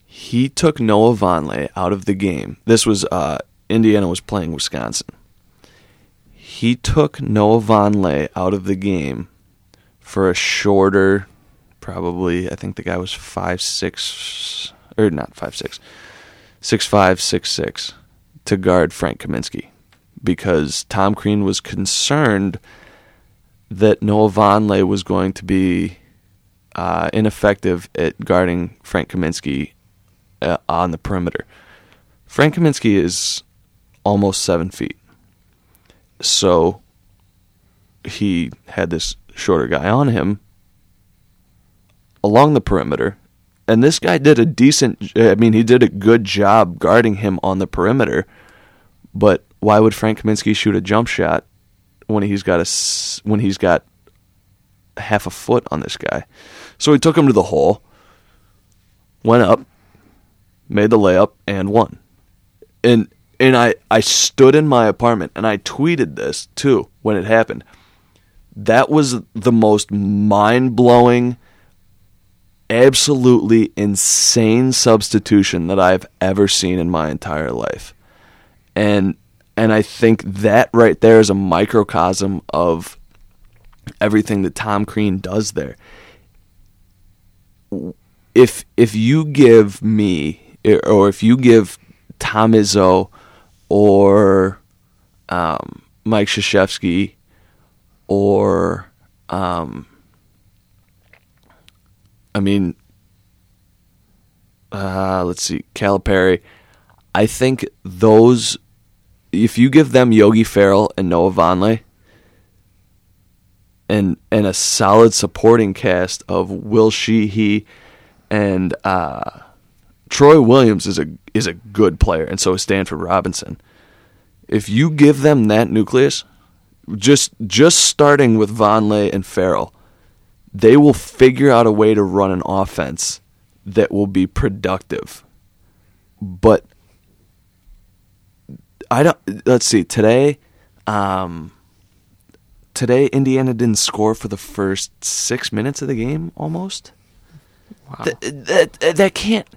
he took Noah Vonleh out of the game. This was uh, Indiana was playing Wisconsin. He took Noah Vonleh out of the game for a shorter, probably. I think the guy was five six or not five six, six five six six to guard Frank Kaminsky because Tom Crean was concerned that Noah Vonleh was going to be uh, ineffective at guarding Frank Kaminsky uh, on the perimeter. Frank Kaminsky is almost seven feet, so he had this shorter guy on him along the perimeter, and this guy did a decent. I mean, he did a good job guarding him on the perimeter. But why would Frank Kaminsky shoot a jump shot when he's got a when he's got half a foot on this guy? So he took him to the hole, went up, made the layup, and won. And and I I stood in my apartment and I tweeted this too when it happened. That was the most mind blowing, absolutely insane substitution that I've ever seen in my entire life. And and I think that right there is a microcosm of everything that Tom Crean does there. If if you give me or if you give Tom Izzo or um, Mike Krzyzewski or um, I mean, uh, let's see, Calipari. I think those, if you give them Yogi Ferrell and Noah Vonleh, and and a solid supporting cast of Will Sheehy and uh, Troy Williams is a is a good player, and so is Stanford Robinson. If you give them that nucleus, just just starting with Vonleh and Ferrell, they will figure out a way to run an offense that will be productive. But I don't. Let's see. Today, um, today Indiana didn't score for the first six minutes of the game. Almost. Wow. That, that that can't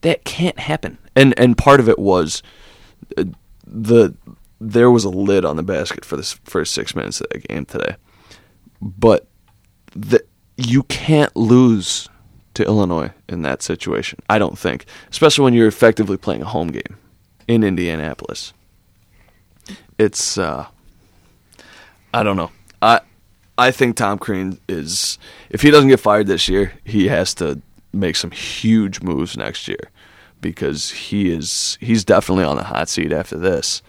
that can't happen. And and part of it was uh, the there was a lid on the basket for the first six minutes of the game today. But the you can't lose to Illinois in that situation. I don't think, especially when you're effectively playing a home game in Indianapolis. It's uh, I don't know. I I think Tom Crean is if he doesn't get fired this year, he has to make some huge moves next year because he is he's definitely on the hot seat after this.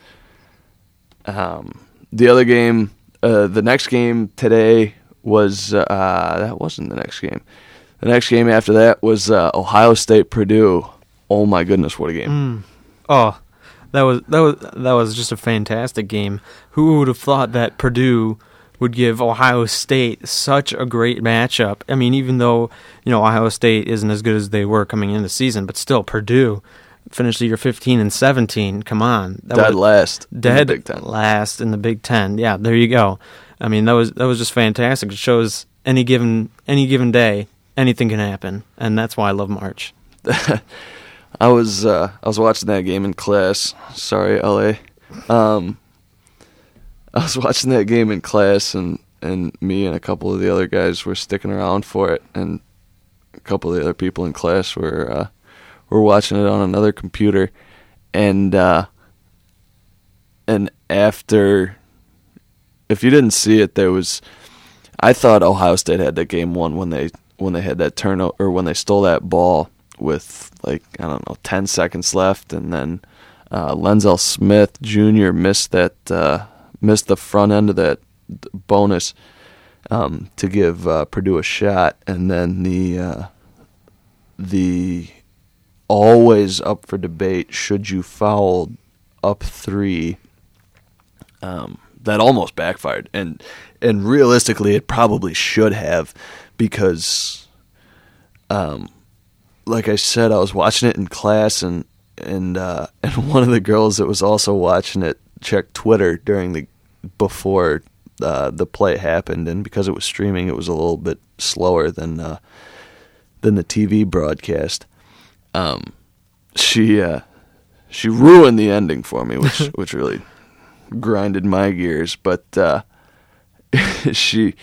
Um, the other game, uh, the next game today was uh, that wasn't the next game. The next game after that was uh, Ohio State Purdue. Oh my goodness, what a game! Oh, that was that was that was just a fantastic game. Who would have thought that Purdue would give Ohio State such a great matchup? I mean, even though you know Ohio State isn't as good as they were coming into the season, but still Purdue finished the year 15 and 17. Come on, that Dead was- last, in dead Ten. last in the Big Ten. Yeah, there you go. I mean, that was that was just fantastic. It shows any given any given day anything can happen, and that's why I love March. I was uh, I was watching that game in class. Sorry, LA. Um, I was watching that game in class, and and me and a couple of the other guys were sticking around for it, and a couple of the other people in class were uh, were watching it on another computer, and uh, and after, if you didn't see it, there was. I thought Ohio State had that game won when they when they had that turnover or when they stole that ball with like I don't know ten seconds left, and then uh, Lenzelle Smith Jr. missed that uh, missed the front end of that bonus um, to give uh, Purdue a shot, and then the uh, the always up for debate should you foul up three um, that almost backfired, and and realistically, it probably should have, because, um, like I said, I was watching it in class, and and uh, and one of the girls that was also watching it checked Twitter during the before uh, the play happened, and because it was streaming, it was a little bit slower than uh, than the TV broadcast. Um, she uh, she ruined the ending for me, which which really grinded my gears. But uh, she,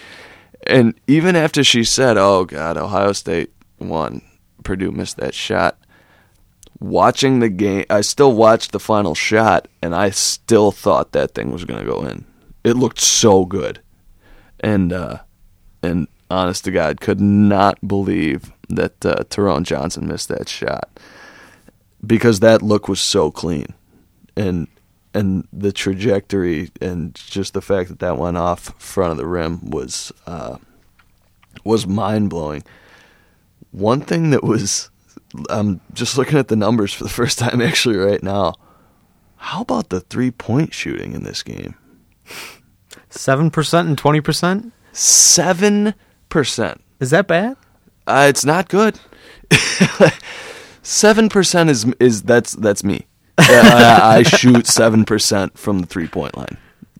and even after she said, "Oh God, Ohio State won," Purdue missed that shot. Watching the game, I still watched the final shot, and I still thought that thing was going to go in. It looked so good, and uh, and honest to God, could not believe that uh, Terone Johnson missed that shot because that look was so clean, and and the trajectory and just the fact that that went off front of the rim was uh, was mind blowing. One thing that was, I'm just looking at the numbers for the first time actually right now. How about the three point shooting in this game? Seven percent and twenty percent. Seven percent. Is that bad? Uh, it's not good. Seven percent is is that's that's me. Uh, I, I shoot seven percent from the three point line.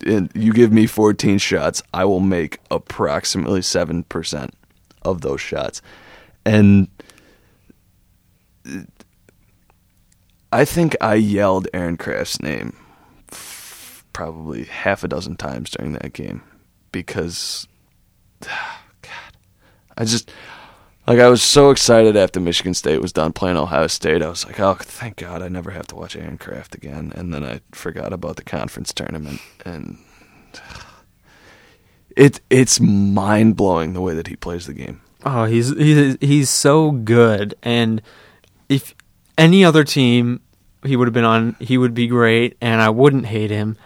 And you give me fourteen shots, I will make approximately seven percent of those shots, and I think I yelled Aaron Craft's name probably half a dozen times during that game because God, I just like I was so excited after Michigan State was done playing Ohio State. I was like, oh, thank God, I never have to watch Aaron Craft again. And then I forgot about the conference tournament, and it it's mind blowing the way that he plays the game. Oh, he's he's he's so good, and if any other team he would have been on, he would be great, and I wouldn't hate him.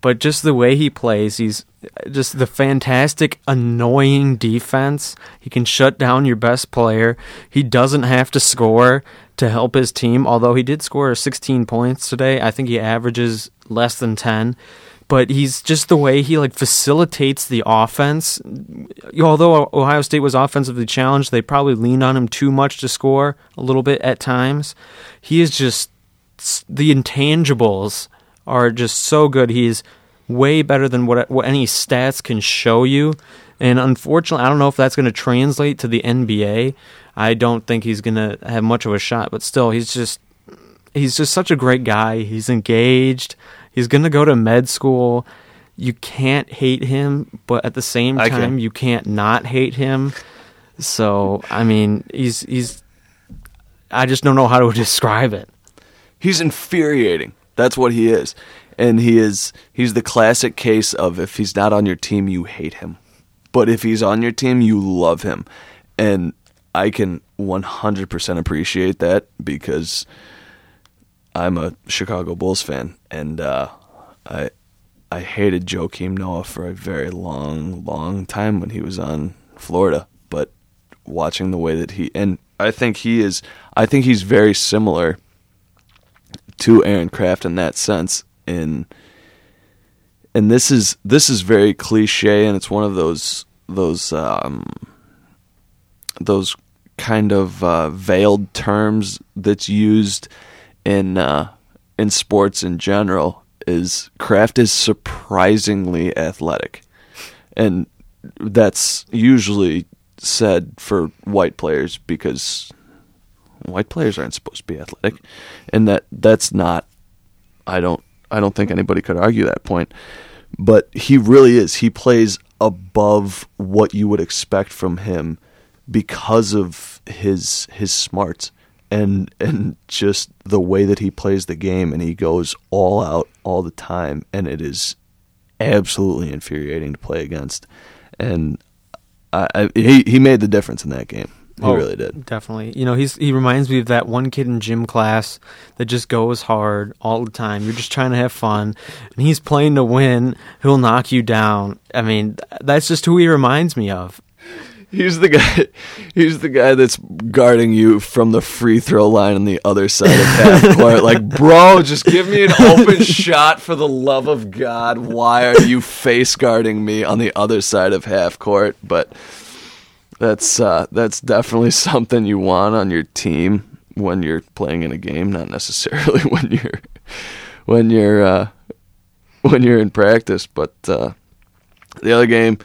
But just the way he plays, he's just the fantastic, annoying defense. He can shut down your best player. He doesn't have to score to help his team, although he did score 16 points today. I think he averages less than 10 but he's just the way he like facilitates the offense. Although Ohio State was offensively challenged, they probably leaned on him too much to score a little bit at times. He is just the intangibles are just so good. He's way better than what what any stats can show you. And unfortunately, I don't know if that's going to translate to the NBA. I don't think he's going to have much of a shot, but still he's just he's just such a great guy. He's engaged. He's going to go to med school. You can't hate him, but at the same time, can. you can't not hate him. So, I mean, he's he's. I just don't know how to describe it. He's infuriating. That's what he is. And he is he's the classic case of if he's not on your team you hate him. But if he's on your team you love him. And I can 100% appreciate that because I'm a Chicago Bulls fan and uh, I I hated Joakim Noah for a very long long time when he was on Florida, but watching the way that he and I think he is I think he's very similar to Aaron Craft in that sense in and this is this is very cliche and it's one of those those um those kind of uh, veiled terms that's used in uh, in sports in general is Craft is surprisingly athletic. And that's usually said for white players because white players aren't supposed to be athletic. And that that's not I don't I don't think anybody could argue that point. But he really is. He plays above what you would expect from him because of his his smarts and and just the way that he plays the game and he goes all out all the time and it is absolutely infuriating to play against and I, I he he made the difference in that game he Oh, really did Definitely. You know, he's he reminds me of that one kid in gym class that just goes hard all the time. You're just trying to have fun, and he's playing to win. He'll knock you down. I mean, that's just who he reminds me of. He's the guy. He's the guy that's guarding you from the free throw line on the other side of half court. Like, bro, just give me an open shot for the love of God. Why are you face guarding me on the other side of half court? But that's uh, that's definitely something you want on your team when you're playing in a game, not necessarily when you're when you're uh, when you're in practice. But uh, the other game,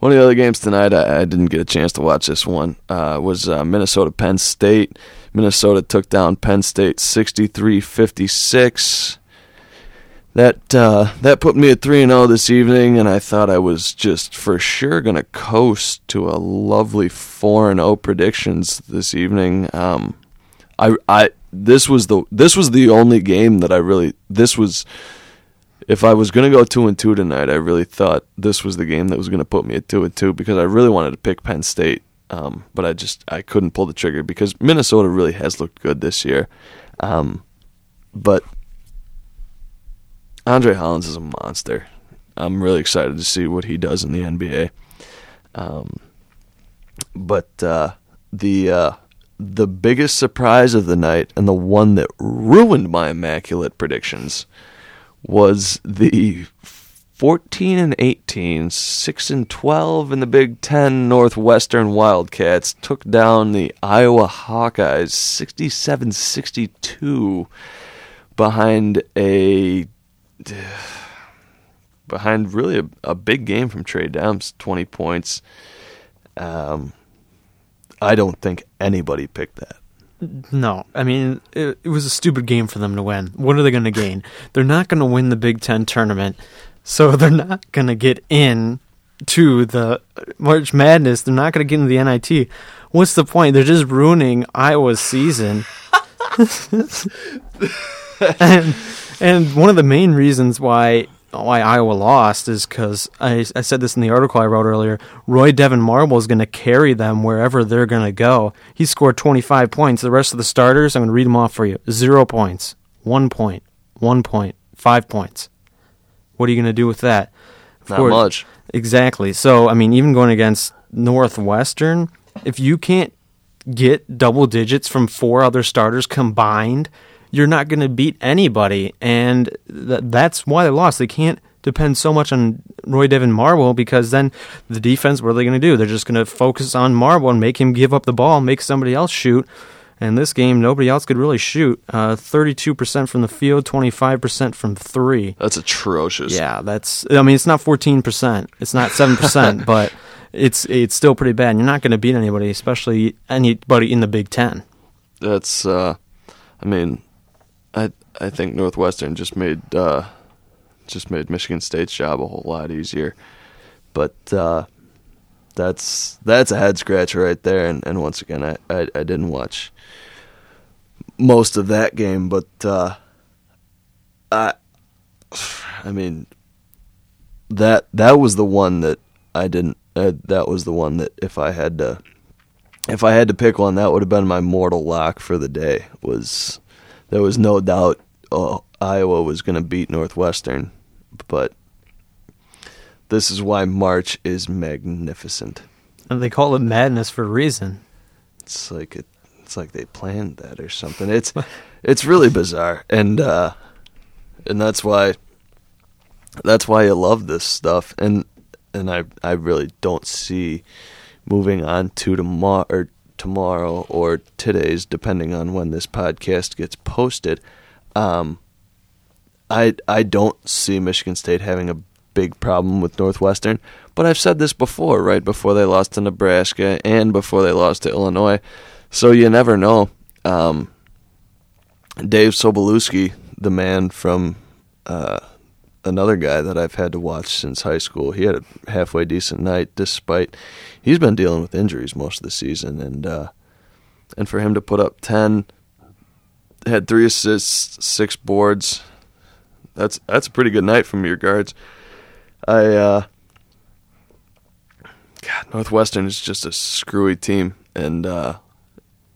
one of the other games tonight, I, I didn't get a chance to watch this one. Uh, was uh, Minnesota Penn State. Minnesota took down Penn State 63-56. That uh, that put me at three and zero this evening, and I thought I was just for sure gonna coast to a lovely four and zero predictions this evening. Um, I I this was the this was the only game that I really this was if I was going to go two and two tonight, I really thought this was the game that was going to put me at two and two because I really wanted to pick Penn State, um, but I just I couldn't pull the trigger because Minnesota really has looked good this year, um, but Andre Hollins is a monster. I'm really excited to see what he does in the NBA. Um, but uh, the uh, the biggest surprise of the night and the one that ruined my immaculate predictions was the 14 and 18, 6 and 12 in the Big 10 Northwestern Wildcats took down the Iowa Hawkeyes 67-62 behind a behind really a, a big game from Trey Downs, 20 points. Um, I don't think anybody picked that. No, I mean it, it was a stupid game for them to win. What are they going to gain? They're not going to win the Big Ten tournament, so they're not going to get in to the March Madness. They're not going to get into the NIT. What's the point? They're just ruining Iowa's season. and and one of the main reasons why why Iowa lost is because I, I said this in the article I wrote earlier. Roy Devyn Marble is going to carry them wherever they're going to go. He scored 25 points. The rest of the starters, I'm going to read them off for you. Zero points, one point, one point, five points. What are you going to do with that? Of Not course- much. Exactly. So, I mean, even going against Northwestern, if you can't get double digits from four other starters combined, you're not going to beat anybody. And th- that's why they lost. They can't depend so much on Roy Devyn Marble because then the defense, what are they going to do? They're just going to focus on Marble and make him give up the ball, make somebody else shoot. And this game, nobody else could really shoot. Uh, 32% from the field, 25% from three. That's atrocious. Yeah, that's. I mean, it's not fourteen percent. It's not seven percent, but it's it's still pretty bad. You're not going to beat anybody, especially anybody in the Big Ten. That's uh I mean I I think Northwestern just made uh just made Michigan State's job a whole lot easier. But uh that's that's a head scratcher right there and, and once again I, I, I didn't watch most of that game but uh I I mean that that was the one that I didn't uh, that was the one that if I had to if I had to pick one, that would have been my mortal lock for the day. Was there was no doubt uh, Iowa was going to beat Northwestern, but this is why March is magnificent. And they call it madness for a reason. It's like it, it's like they planned that or something. It's it's really bizarre, and uh, and that's why that's why I love this stuff, and and I I really don't see moving on to tomorrow or tomorrow or today's, depending on when this podcast gets posted. Um, I I don't see Michigan State having a big problem with Northwestern, but I've said this before, right before they lost to Nebraska and before they lost to Illinois. So you never know. Um, Dave Sobolewski, the man from uh, another guy that I've had to watch since high school, he had a halfway decent night, despite he's been dealing with injuries most of the season, and uh, and for him to put up ten, had three assists, six boards. That's that's a pretty good night from your guards. I uh, God, Northwestern is just a screwy team, and uh,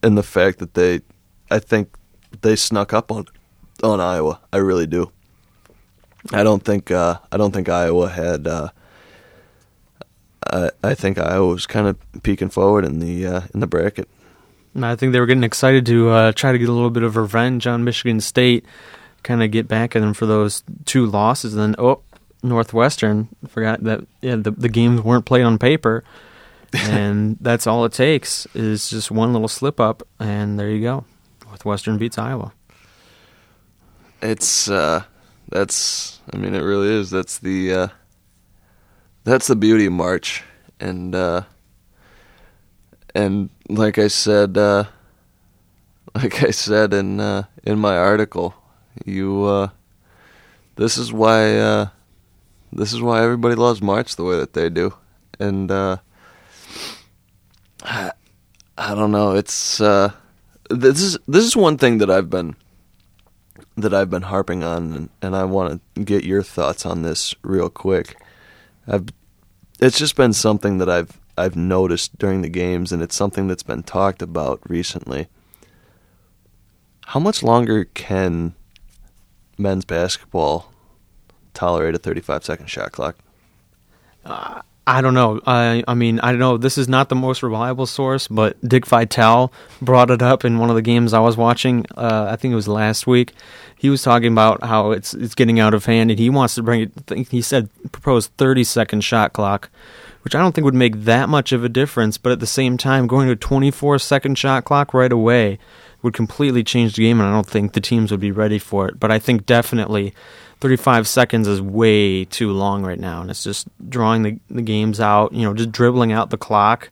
and the fact that they, I think they snuck up on on Iowa. I really do. I don't think uh, I don't think Iowa had. Uh, I I think Iowa was kind of peeking forward in the uh, in the bracket. And I think they were getting excited to uh, try to get a little bit of revenge on Michigan State, kind of get back at them for those two losses. And then, oh, Northwestern forgot that yeah, the the games weren't played on paper, and that's all it takes is just one little slip up, and there you go. Northwestern beats Iowa. It's uh, that's I mean it really is. That's the uh, that's the beauty of March, and uh, and like I said, uh, like I said in uh, in my article, you uh, this is why uh, this is why everybody loves March the way that they do, and uh, I, I don't know. It's uh, this is this is one thing that I've been that I've been harping on, and, I want to get your thoughts on this real quick. I've it's just been something that I've I've noticed during the games, and it's something that's been talked about recently. How much longer can men's basketball tolerate a 35 second shot clock? I don't know. I I mean, I don't know. This is not the most reliable source, but Dick Vitale brought it up in one of the games I was watching. Uh, I think it was last week. He was talking about how it's it's getting out of hand, and he wants to bring it. He said proposed thirty second shot clock, which I don't think would make that much of a difference. But at the same time, going to a twenty four second shot clock right away would completely change the game, and I don't think the teams would be ready for it. But I think definitely 35 seconds is way too long right now, and it's just drawing the, the games out, you know, just dribbling out the clock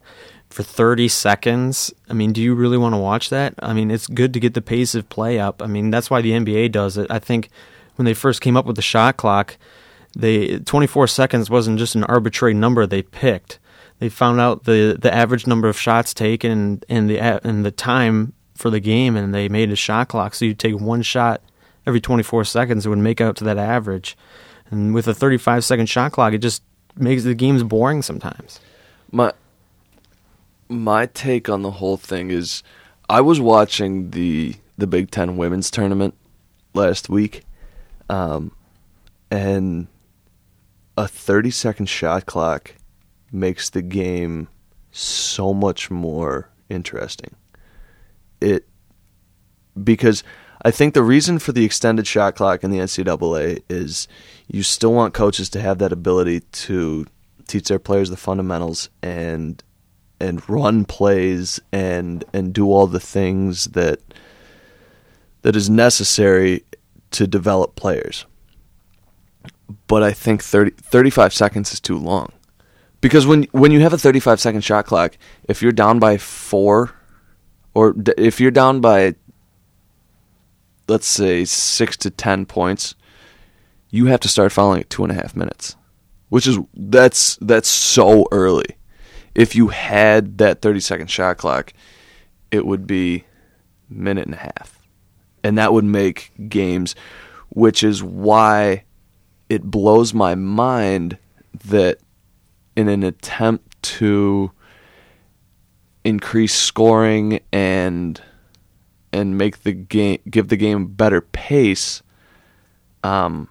for 30 seconds. I mean, do you really want to watch that? I mean, it's good to get the pace of play up. I mean, that's why the NBA does it. I think when they first came up with the shot clock, they 24 seconds wasn't just an arbitrary number they picked. They found out the the average number of shots taken and the and the time for the game, and they made a shot clock. So you take one shot every 24 seconds, it would make up to that average. And with a 35 second shot clock, it just makes the games boring sometimes. My my take on the whole thing is, I was watching the the Big Ten women's tournament last week, um, and a 30 second shot clock makes the game so much more interesting. It because I think the reason for the extended shot clock in the NCAA is you still want coaches to have that ability to teach their players the fundamentals and and run plays and and do all the things that that is necessary to develop players. But I think 30, 35 seconds is too long. Because when when you have a 35 second shot clock, if you're down by 4 or d- if you're down by let's say six to ten points, you have to start fouling at two and a half minutes, which is that's that's so early. If you had that thirty second shot clock, it would be minute and a half, and that would make games, which is why it blows my mind that in an attempt to increase scoring and and make the game give the game better pace, um,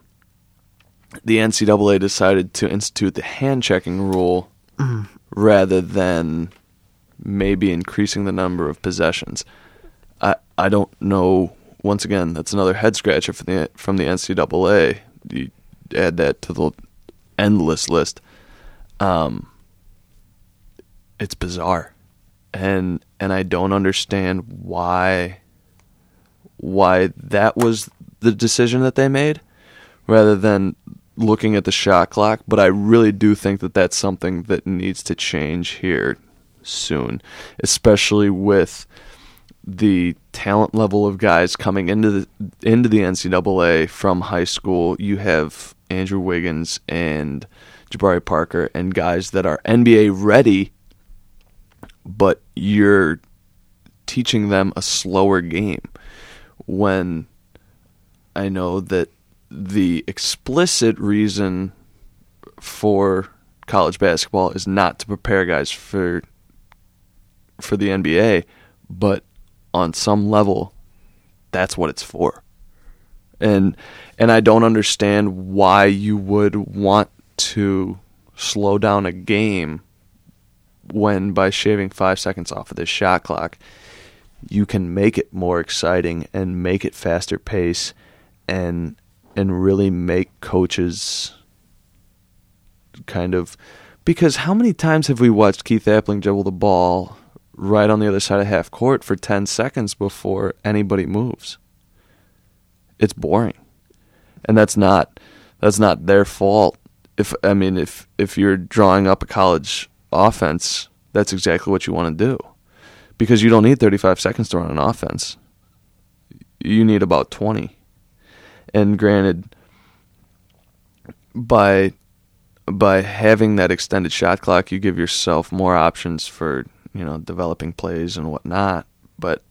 the NCAA decided to institute the hand checking rule mm. Rather than maybe increasing the number of possessions. I I don't know. Once again, that's another head scratcher from the from the NCAA. You add that to the endless list. Um, it's bizarre, and and I don't understand why why that was the decision that they made rather than looking at the shot clock. But I really do think that that's something that needs to change here soon, especially with the talent level of guys coming into the into the NCAA from high school. You have Andrew Wiggins and Jabari Parker and guys that are NBA ready, but you're teaching them a slower game when I know that the explicit reason for college basketball is not to prepare guys for for the NBA, but on some level that's what it's for. And and I don't understand why you would want to slow down a game when by shaving 5 seconds off of this shot clock you can make it more exciting and make it faster pace and and really make coaches kind of because how many times have we watched Keith Appling dribble the ball right on the other side of half court for 10 seconds before anybody moves? It's boring. And that's not that's not their fault. If I mean if if you're drawing up a college offense, that's exactly what you want to do because you don't need 35 seconds to run an offense. You need about 20. And granted, by by having that extended shot clock, you give yourself more options for you know developing plays and whatnot. But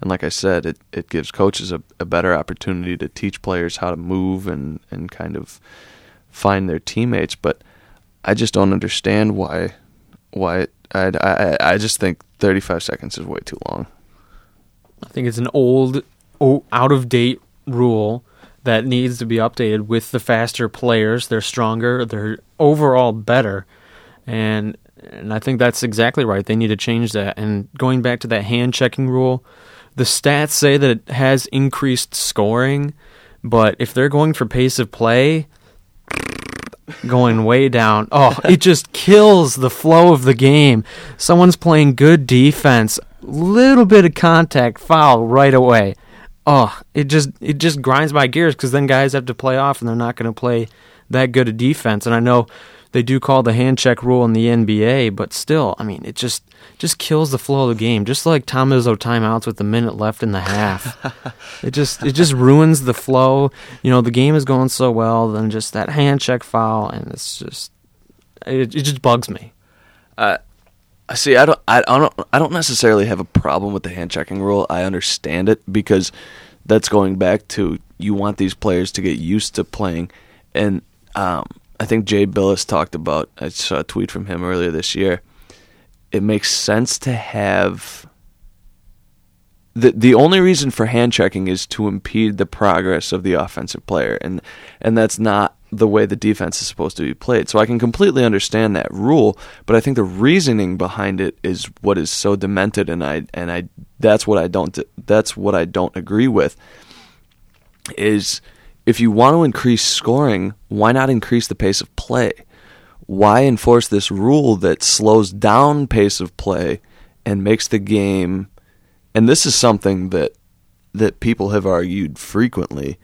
and like I said, it, it gives coaches a, a better opportunity to teach players how to move and, and kind of find their teammates. But I just don't understand why why I, I, I just think 35 seconds is way too long. I think it's an old, out of date rule that needs to be updated with the faster players. They're stronger. They're overall better, and and I think that's exactly right. They need to change that. And going back to that hand checking rule, the stats say that it has increased scoring, but if they're going for pace of play, going way down. Oh, it just kills the flow of the game. Someone's playing good defense, little bit of contact, foul right away. Oh, it just it just grinds my gears because then guys have to play off and they're not going to play that good a defense. And I know they do call the hand check rule in the NBA, but still, I mean, it just just kills the flow of the game. Just like Tom Izzo timeouts with a minute left in the half, it just it just ruins the flow. You know, the game is going so well, then just that hand check foul, and it's just it, it just bugs me. Uh, see. I don't. I don't. I don't necessarily have a problem with the hand checking rule. I understand it because that's going back to you want these players to get used to playing, and um, I think Jay Bilas talked about. I saw a tweet from him earlier this year. It makes sense to have the the only reason for hand checking is to impede the progress of the offensive player, and and that's not the way the defense is supposed to be played. So I can completely understand that rule, but I think the reasoning behind it is what is so demented, and I and I that's what I don't that's what I don't agree with. Is if you want to increase scoring, why not increase the pace of play? Why enforce this rule that slows down pace of play and makes the game and this is something that that people have argued frequently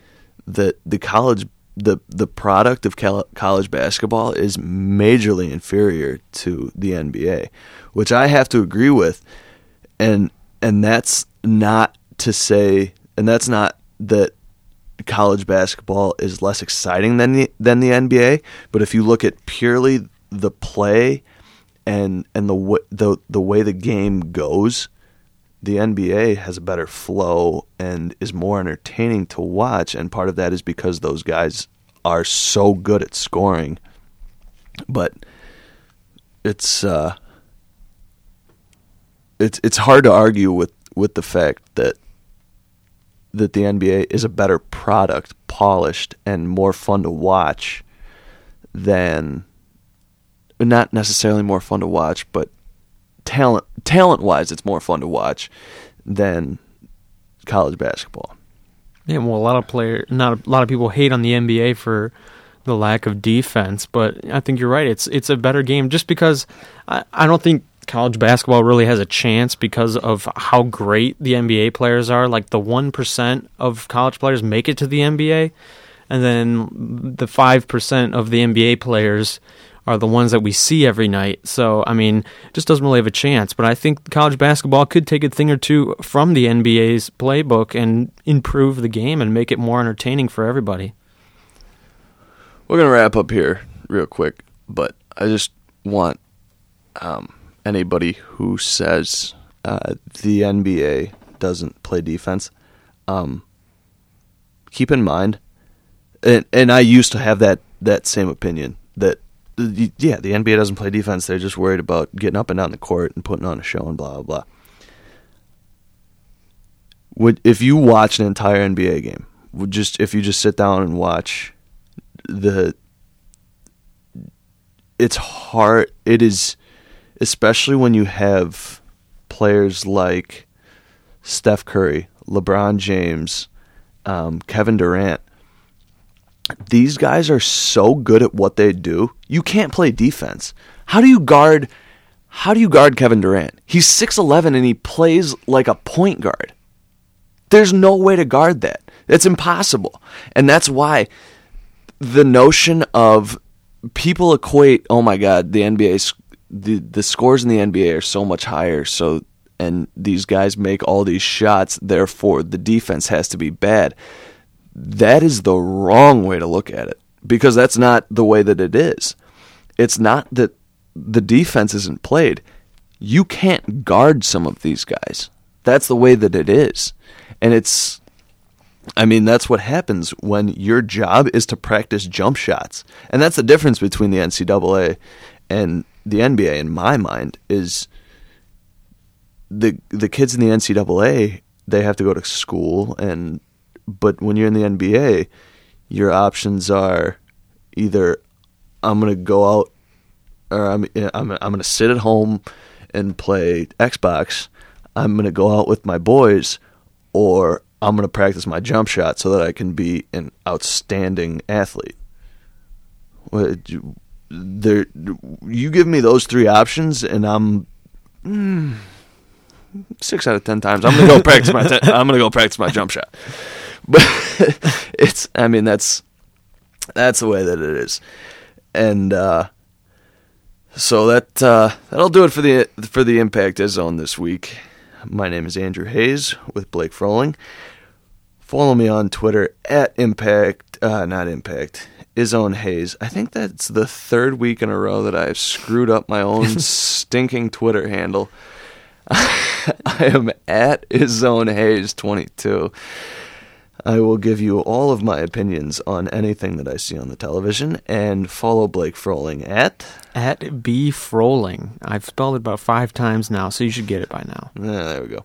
that the college the the product of college basketball is majorly inferior to the NBA, which I have to agree with, and and that's not to say, and that's not that college basketball is less exciting than the than the NBA. But if you look at purely the play and and the the the way the game goes, the NBA has a better flow and is more entertaining to watch. And part of that is because those guys are so good at scoring. But it's uh, it's it's hard to argue with with the fact that that the NBA is a better product, polished and more fun to watch than not necessarily more fun to watch, but talent talent wise it's more fun to watch than college basketball. Yeah, well a lot of player not a lot of people hate on the NBA for the lack of defense, but I think you're right. It's it's a better game just because I, I don't think college basketball really has a chance because of how great the NBA players are. Like the 1% of college players make it to the NBA, and then the 5% of the NBA players are the ones that we see every night. So, I mean, just doesn't really have a chance. But I think college basketball could take a thing or two from the NBA's playbook and improve the game and make it more entertaining for everybody. We're going to wrap up here real quick, but I just want um, anybody who says uh, the NBA doesn't play defense, um, keep in mind, and and I used to have that that same opinion that yeah the NBA doesn't play defense. They're just worried about getting up and down the court and putting on a show and blah blah blah. Would if you watch an entire NBA game, would just if you just sit down and watch the it's hard it is especially when you have players like Steph Curry, LeBron James, um, Kevin Durant. These guys are so good at what they do. You can't play defense. How do you guard? How do you guard Kevin Durant? He's six eleven and he plays like a point guard. There's no way to guard that. It's impossible, and that's why the notion of people equate. Oh my God, the NBA the the scores in the NBA are so much higher. So and these guys make all these shots. Therefore, the defense has to be bad. That is the wrong way to look at it because that's not the way that it is. It's not that the defense isn't played. You can't guard some of these guys. that's the way that it is, and it's. I mean, that's what happens when your job is to practice jump shots, and that's the difference between the NCAA and the NBA. In my mind, is the the kids in the NCAA they have to go to school, and but when you're in the NBA, your options are either I'm gonna go out or I'm I'm I'm gonna sit at home and play Xbox. I'm gonna go out with my boys, or I'm gonna practice my jump shot so that I can be an outstanding athlete. There, you give me those three options, and I'm mm, six out of ten times I'm gonna go practice my i I'm gonna go practice my jump shot. But it's I mean that's that's the way that it is, and uh, so that uh, that'll do it for the for the Impact Izzone this week. My name is Andrew Hayes with Blake Froling. Follow me on Twitter at Impact, uh, not Impact, Izzone Hayes. I think that's the third week in a row that I've screwed up my own stinking Twitter handle. I am at is Izzone Hayes 22. I will give you all of my opinions on anything that I see on the television and follow Blake Froling at. At B Froling. I've spelled it about five times now, so you should get it by now. Yeah, there we go.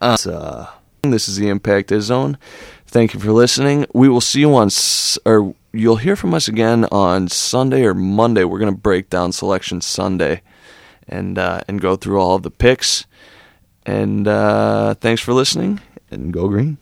Uh, so, this is the Impact Izzone. Thank you for listening. We will see you on, s- or you'll hear from us again on Sunday or Monday. We're going to break down Selection Sunday and uh, and go through all of the picks. And uh, thanks for listening, and go green.